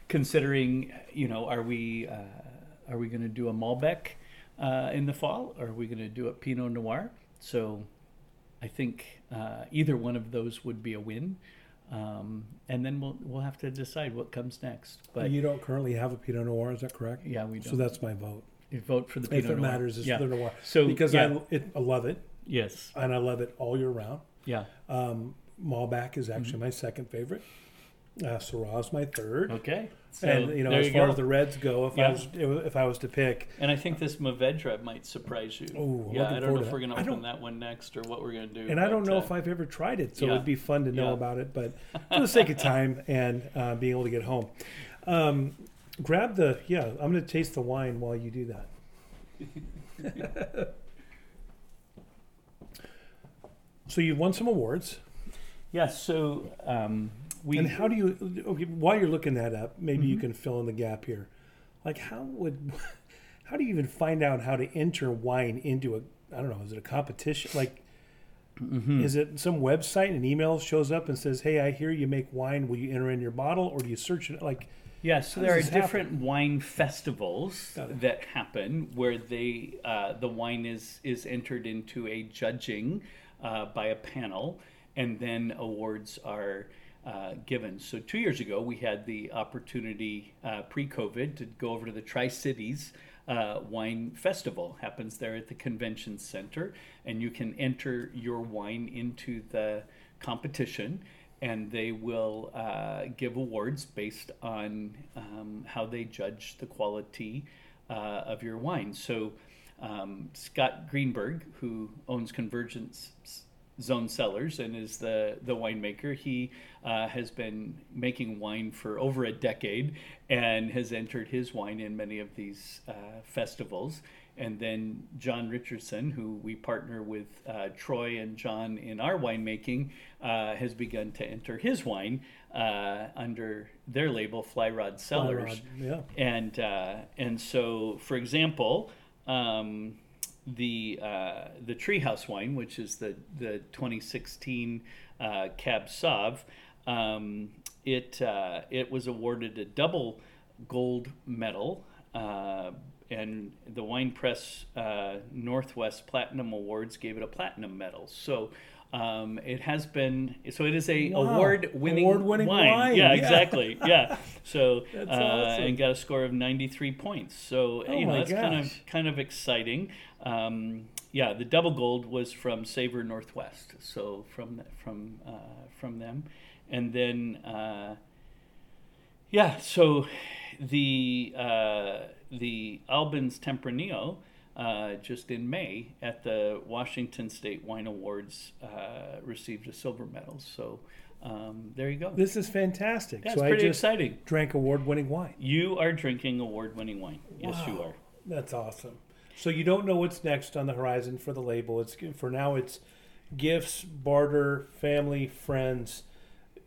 considering, you know, are we uh, are we going to do a Malbec uh, in the fall, or are we going to do a Pinot Noir? So, I think uh, either one of those would be a win. Um, and then we'll we'll have to decide what comes next. But you don't currently have a Pinot Noir, is that correct? yeah, we So don't. that's my vote. You vote for the If Pinot it Noir. matters, it's yeah. the Noir. So because yeah, I, it, I love it, yes, and I love it all year round. yeah, Um, Malbec is actually Mm-hmm. my second favorite. Uh, Syrah's my third. Okay. So and you know, as you far go. as the reds go, if Yeah. I was if I was to pick, And I think this Mourvedre might surprise you. I'm yeah, I don't know if we're going to open that one next or what we're going to do. and I don't know uh, if I've ever tried it, so yeah. it'd be fun to know Yeah. about it. But <laughs> for the sake of time and uh, being able to get home, um, grab the yeah. I'm going to taste the wine while you do that. <laughs> so you've won some awards, Yeah, so um, we. and how do you? Okay, while you're looking that up, maybe you Mhm. can fill in the gap here. Like how would, <laughs> how do you even find out how to enter wine into a? I don't know. Is it a competition? Like Mhm. Is it some website and an email shows up and says, "Hey, I hear you make wine. Will you enter in your bottle, or do you search it?" Like, Yeah, so there are this happen? different wine festivals that happen where they uh, the wine is is entered into a judging uh, by a panel, and then awards are uh, given. So two years ago, we had the opportunity uh, pre-COVID to go over to the Tri Cities. Uh, wine festival happens there at the convention center, and you can enter your wine into the competition and they will uh, give awards based on um, how they judge the quality uh, of your wine. So, um, Scott Greenberg, who owns Convergence Zone Cellars and is the, the winemaker, he uh, has been making wine for over a decade and has entered his wine in many of these uh, festivals. And then John Richardson, who we partner with uh, Troy and John in our winemaking, uh, has begun to enter his wine uh, under their label, Fly Rod Cellars. Rod, yeah, And uh, and so, for example, um, the uh, the Treehouse wine, which is the the 2016 uh, Cab Sauv, um, it uh, it was awarded a double gold medal. Uh, and the Wine Press uh, Northwest Platinum Awards gave it a platinum medal. So um, it has been. So it is a Wow. award-winning, Award-winning wine, Yeah, yeah. exactly. Yeah. <laughs> So uh, awesome. and got a score of 93 points. So Oh you know that's kind of kind of exciting. Um, yeah, the double gold was from Savor Northwest. So from from uh, from them, and then uh, yeah, so the uh, the Albans Tempranillo. Uh, just in May at the Washington State Wine Awards, uh, received a silver medal. So um, there you go. this is fantastic. That's so I pretty just exciting. drank award-winning wine. You are drinking award-winning wine. Yes, you are. That's awesome. So you don't know what's next on the horizon for the label. It's for now. It's gifts, barter, family, friends,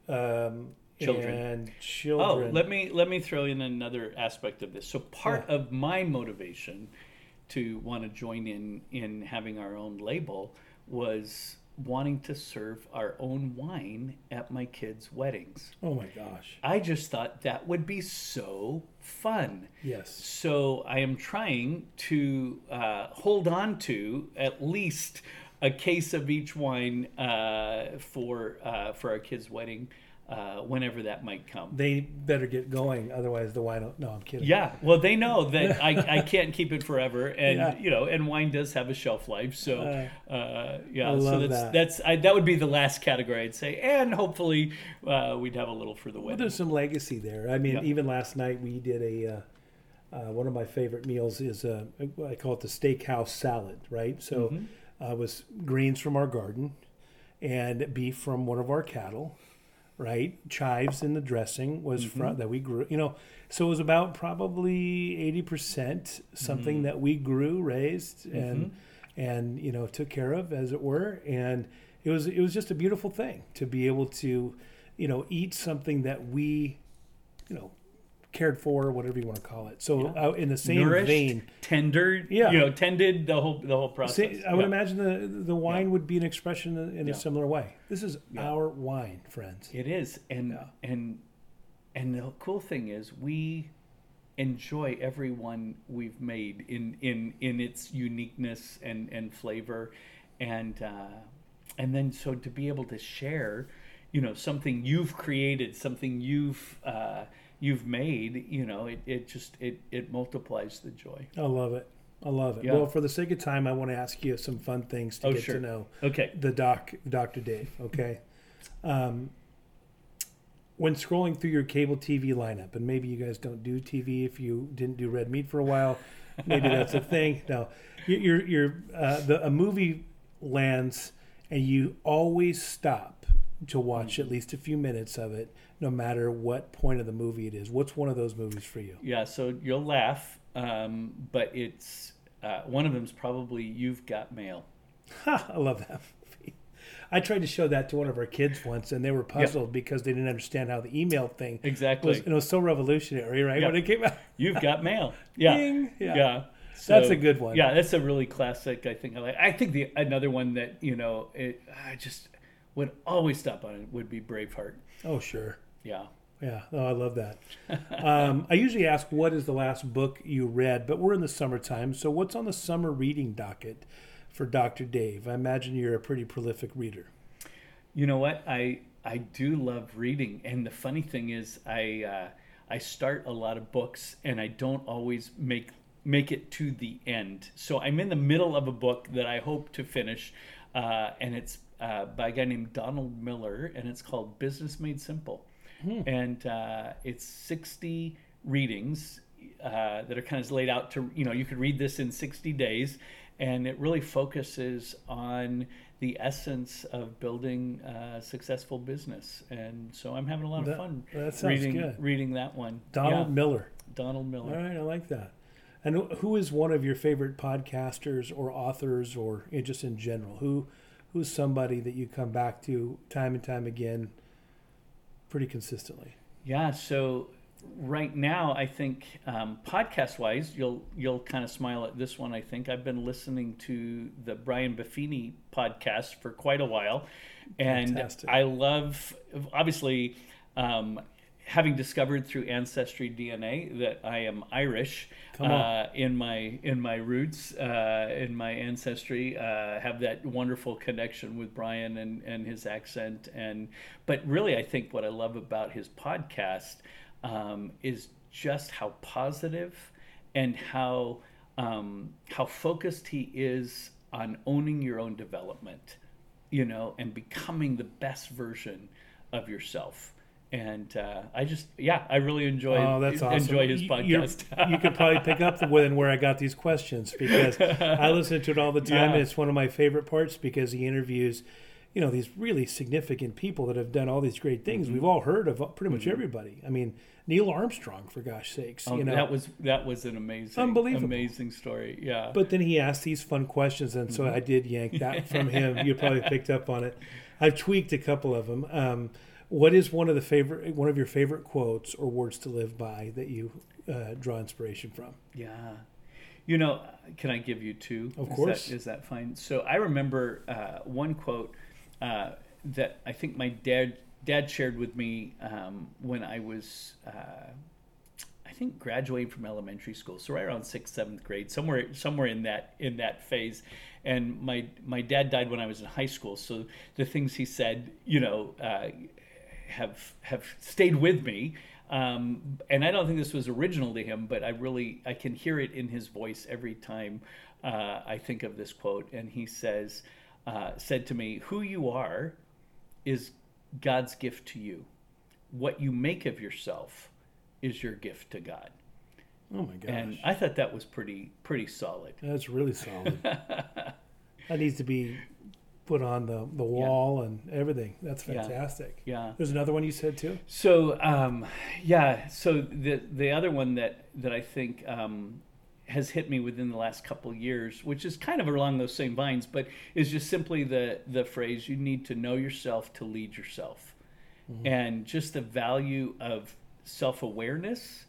um, Children. and Oh, let me let me throw in another aspect of this. So part Yeah. of my motivation to want to join in in having our own label was wanting to serve our own wine at my kids' weddings. oh my gosh! I just thought that would be so fun. Yes. So I am trying to uh, hold on to at least a case of each wine uh, for uh, for our kids' wedding, uh, whenever that might come. They better get going, otherwise the wine. No, I'm kidding. Yeah, well, they know <laughs> that I, I can't keep it forever, and Yeah. you know, and wine does have a shelf life. So, Uh, uh, yeah, I so that's that. that's I, that would be the last category I'd say, and hopefully uh, we'd have a little for the Well, there's some legacy there. I mean, Yeah. even last night we did a. Uh, uh, one of my favorite meals is uh, I call it the steakhouse salad, right? So, Mhm. uh, was greens from our garden, and beef from one of our cattle, right? Chives in the dressing was Mm-hmm. from that we grew. You know, so it was about probably eighty percent something Mm-hmm. that we grew, raised, and and you know took care of, as it were. And it was it was just a beautiful thing to be able to, you know, eat something that we, you know, cared for, whatever you want to call it. So Yeah. uh, in the same Nourished, vein, tender, Yeah. you know, tended the whole the whole process. Say, I would Yeah. imagine the the wine would be an expression in, Yeah. a similar way. This is Yeah. our wine, friends. It is, and Yeah. and and the cool thing is we enjoy every one we've made in in in its uniqueness and and flavor, and uh, and then so to be able to share, you know, something you've created, something you've uh, you've made, you know, it, it just it it multiplies the joy. I love it. I love it. Yeah. Well, for the sake of time, I want to ask you some fun things to Oh, get sure. to know Okay. the doc, Dr. Dave. Okay. Um, when scrolling through your cable TV lineup, and maybe you guys don't do TV if you didn't do red meat for a while, maybe that's a <laughs> thing. No, you're you're uh, the a movie lands and you always stop to watch at least a few minutes of it, no matter what point of the movie it is. What's one of those movies for you? Yeah, so you'll laugh, um, but it's uh, one of them's probably You've Got Mail. I love that movie. I tried to show that to one of our kids once, and they were puzzled because they didn't understand how the email thing Exactly. was. And it was so revolutionary, right? Yeah. When it came out, You've Got Mail. Yeah. <laughs> Ding. Yeah. Yeah. So, That's a good one. Yeah, that's a really classic. I think. I like. I think the another one that you know, it, I just would always stop on it would be Braveheart. oh sure. Yeah. Yeah, oh, I love that. <laughs> um, I usually ask what is the last book you read, but we're in the summertime, so what's on the summer reading docket for Dr. Dave? I imagine you're a pretty prolific reader. You know what? I I do love reading, and the funny thing is, I uh, I start a lot of books, and I don't always make make it to the end. So I'm in the middle of a book that I hope to finish, uh, and it's uh, by a guy named Donald Miller, and it's called Business Made Simple, and uh, it's 60 readings uh, that are kind of laid out to you know you could read this in 60 days and it really focuses on the essence of building a successful business and so i'm having a lot of fun that reading good. reading that one Donald Yeah, Miller. donald miller All right, I like that. And who is one of your favorite podcasters or authors or eh, just in general? Who who's somebody that you come back to time and time again pretty consistently? Yeah, so right now I think um, podcast wise, you'll you'll kind of smile at this one. I think I've been listening to the Brian Buffini podcast for quite a while, and Fantastic. I love obviously um, having discovered through ancestry DNA that I am Irish. Uh, in my in my roots, uh, in my ancestry, uh, have that wonderful connection with Brian and, and his accent. And but really, I think what I love about his podcast um, is just how positive and how um, how focused he is on owning your own development, you know, and becoming the best version of yourself. And uh, I just, yeah, I really enjoy Oh, that's awesome. enjoy his podcast. <laughs> you could probably pick up the when where I got these questions because I <laughs> listen to it all the time, Yeah. and it's one of my favorite parts because he interviews, you know, these really significant people that have done all these great things. Mm-hmm. We've all heard of pretty much everybody. I mean, Neil Armstrong, for gosh sakes, Oh, you know. that was that was an amazing, Unbelievable. amazing story. Yeah, But then he asked these fun questions, and Mm-hmm. so I did yank that from him. You probably picked up on it. I've tweaked a couple of them. Um, what is one of the favorite, one of your favorite quotes or words to live by that you uh, draw inspiration from? Yeah. You know, can I give you two? Of Is course. That, is that fine? So I remember uh, one quote uh, that I think my dad dad shared with me um, when I was. Uh, I think graduating from elementary school, so right around sixth, seventh grade, somewhere somewhere in that in that phase. And my my dad died when I was in high school, so the things he said, you know, uh, have have stayed with me. Um, and I don't think this was original to him, but I really I can hear it in his voice every time uh, I think of this quote. And he says, uh, said to me, "Who you are is God's gift to you. What you make of yourself is your gift to God." Oh my gosh, And I thought that was pretty pretty solid. that's really solid. <laughs> that needs to be put on the, the wall and everything. That's fantastic. Yeah. There's another one you said too. So um, yeah, so the the other one that that I think um, has hit me within the last couple years, which is kind of along those same vines, but is just simply the the phrase you need to know yourself to lead yourself, and just the value of self awareness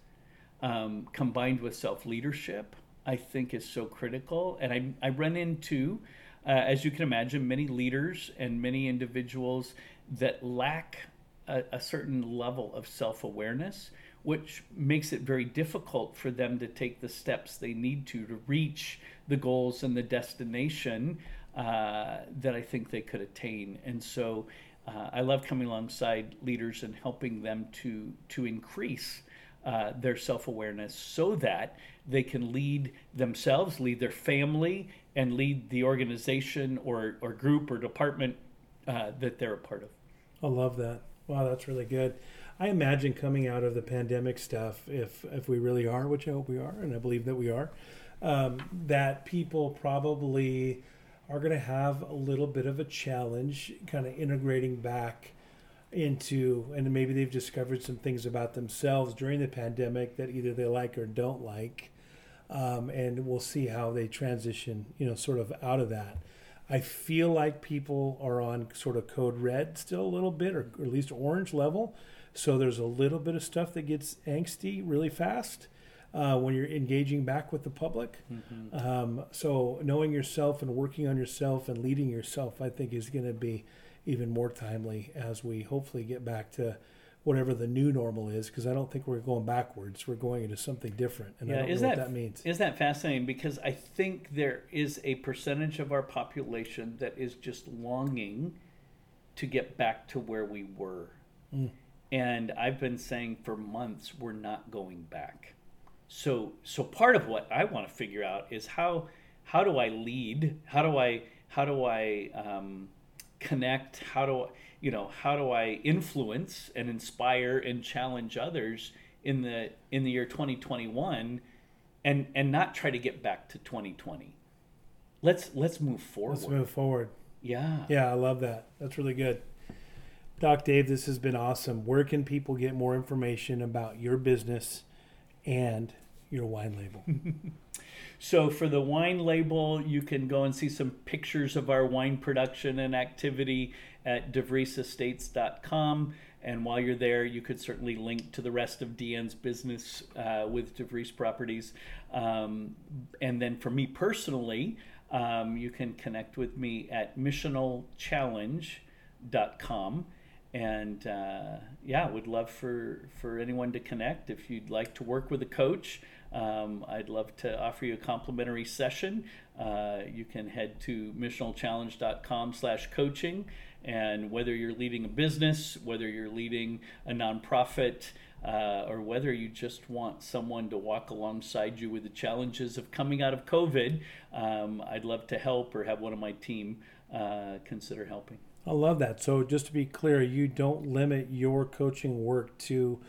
um, combined with self leadership, I think is so critical. And I, I run into, uh, as you can imagine, many leaders and many individuals that lack a, a certain level of self awareness, which makes it very difficult for them to take the steps they need to to reach the goals and the destination uh, that I think they could attain. And so uh, I love coming alongside leaders and helping them to to increase uh, their self awareness so that they can lead themselves, lead their family, and lead the organization or, or group or department uh, that they're a part of. I love that. Wow, that's really good. I imagine coming out of the pandemic stuff, if if we really are, which I hope we are, and I believe that we are, um, that people probably are going to have a little bit of a challenge, kind of integrating back into, and maybe they've discovered some things about themselves during the pandemic that either they like or don't like, um, and we'll see how they transition, you know, sort of out of that. I feel like people are on sort of code red still a little bit, or, or at least orange level. So there's a little bit of stuff that gets angsty really fast uh, when you're engaging back with the public. Mm-hmm. Um, so knowing yourself and working on yourself and leading yourself, I think, is going to be even more timely as we hopefully get back to whatever the new normal is because I don't think we're going backwards. We're going into something different, and yeah, I don't know that, what that means. Is that fascinating? Because I think there is a percentage of our population that is just longing to get back to where we were. Mm. And I've been saying for months we're not going back. So so part of what I want to figure out is how how do I lead? How do I how do I um, connect? How do I, you know how do I influence and inspire and challenge others in the in the year 2021 and and not try to get back to 2020. Let's let's move forward. Let's move forward. Yeah. Yeah, I love that. That's really good. Doc Dave, this has been awesome. Where can people get more information about your business and your wine label? <laughs> so, for the wine label, you can go and see some pictures of our wine production and activity at devriesestates.com. And while you're there, you could certainly link to the rest of Deanne's business uh, with DeVries Properties. Um, and then for me personally, um, you can connect with me at missionalchallenge.com and uh, yeah, would love for for anyone to connect. If you'd like to work with a coach, um, I'd love to offer you a complimentary session. Uh, you can head to missionalchallenge.com/coaching, and whether you're leading a business, whether you're leading a nonprofit. Uh, or whether you just want someone to walk alongside you with the challenges of coming out of COVID, um, I'd love to help or have one of my team uh, consider helping. I love that. So, just to be clear, you don't limit your coaching work to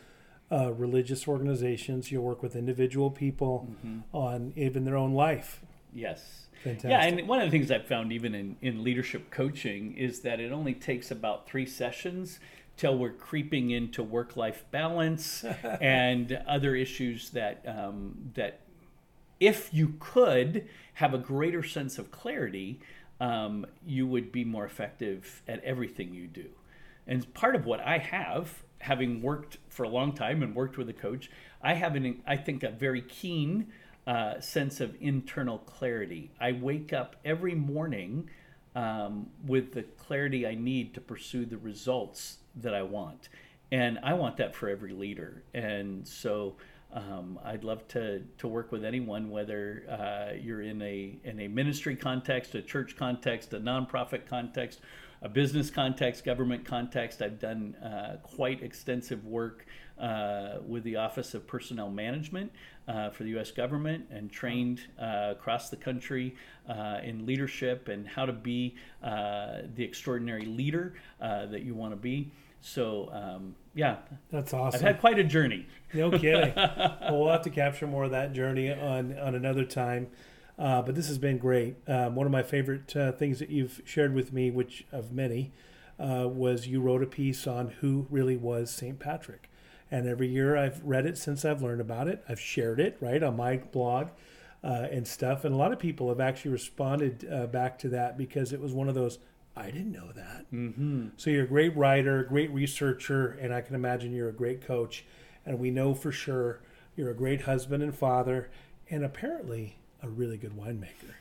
uh, religious organizations. You work with individual people mm-hmm. on even their own life. Yes. Fantastic. Yeah, and one of the things I've found even in, in leadership coaching is that it only takes about three sessions till we're creeping into work life balance <laughs> and other issues that um, that if you could have a greater sense of clarity um, you would be more effective at everything you do. And part of what I have, having worked for a long time and worked with a coach, I have an, I think, a very keen uh, sense of internal clarity. I wake up every morning um, with the clarity I need to pursue the results that I want. And I want that for every leader. And so um, I'd love to, to work with anyone, whether uh, you're in a in a ministry context, a church context, a nonprofit context, a business context, government context. I've done uh, quite extensive work uh, with the Office of Personnel Management uh, for the U.S. government and trained uh, across the country uh, in leadership and how to be the extraordinary leader that you want to be. So um, yeah, that's awesome. I've had quite a journey. No kidding. <laughs> well, we'll have to capture more of that journey on on another time. Uh, but this has been great. Um, one of my favorite uh, things that you've shared with me, which of many, uh, was you wrote a piece on who really was St. Patrick. And every year I've read it since I've learned about it. I've shared it right on my blog uh, and stuff. And a lot of people have actually responded uh, back to that because it was one of those I didn't know that. Mm-hmm. So you're a great writer, great researcher, and I can imagine you're a great coach. And we know for sure you're a great husband and father, and apparently a really good winemaker.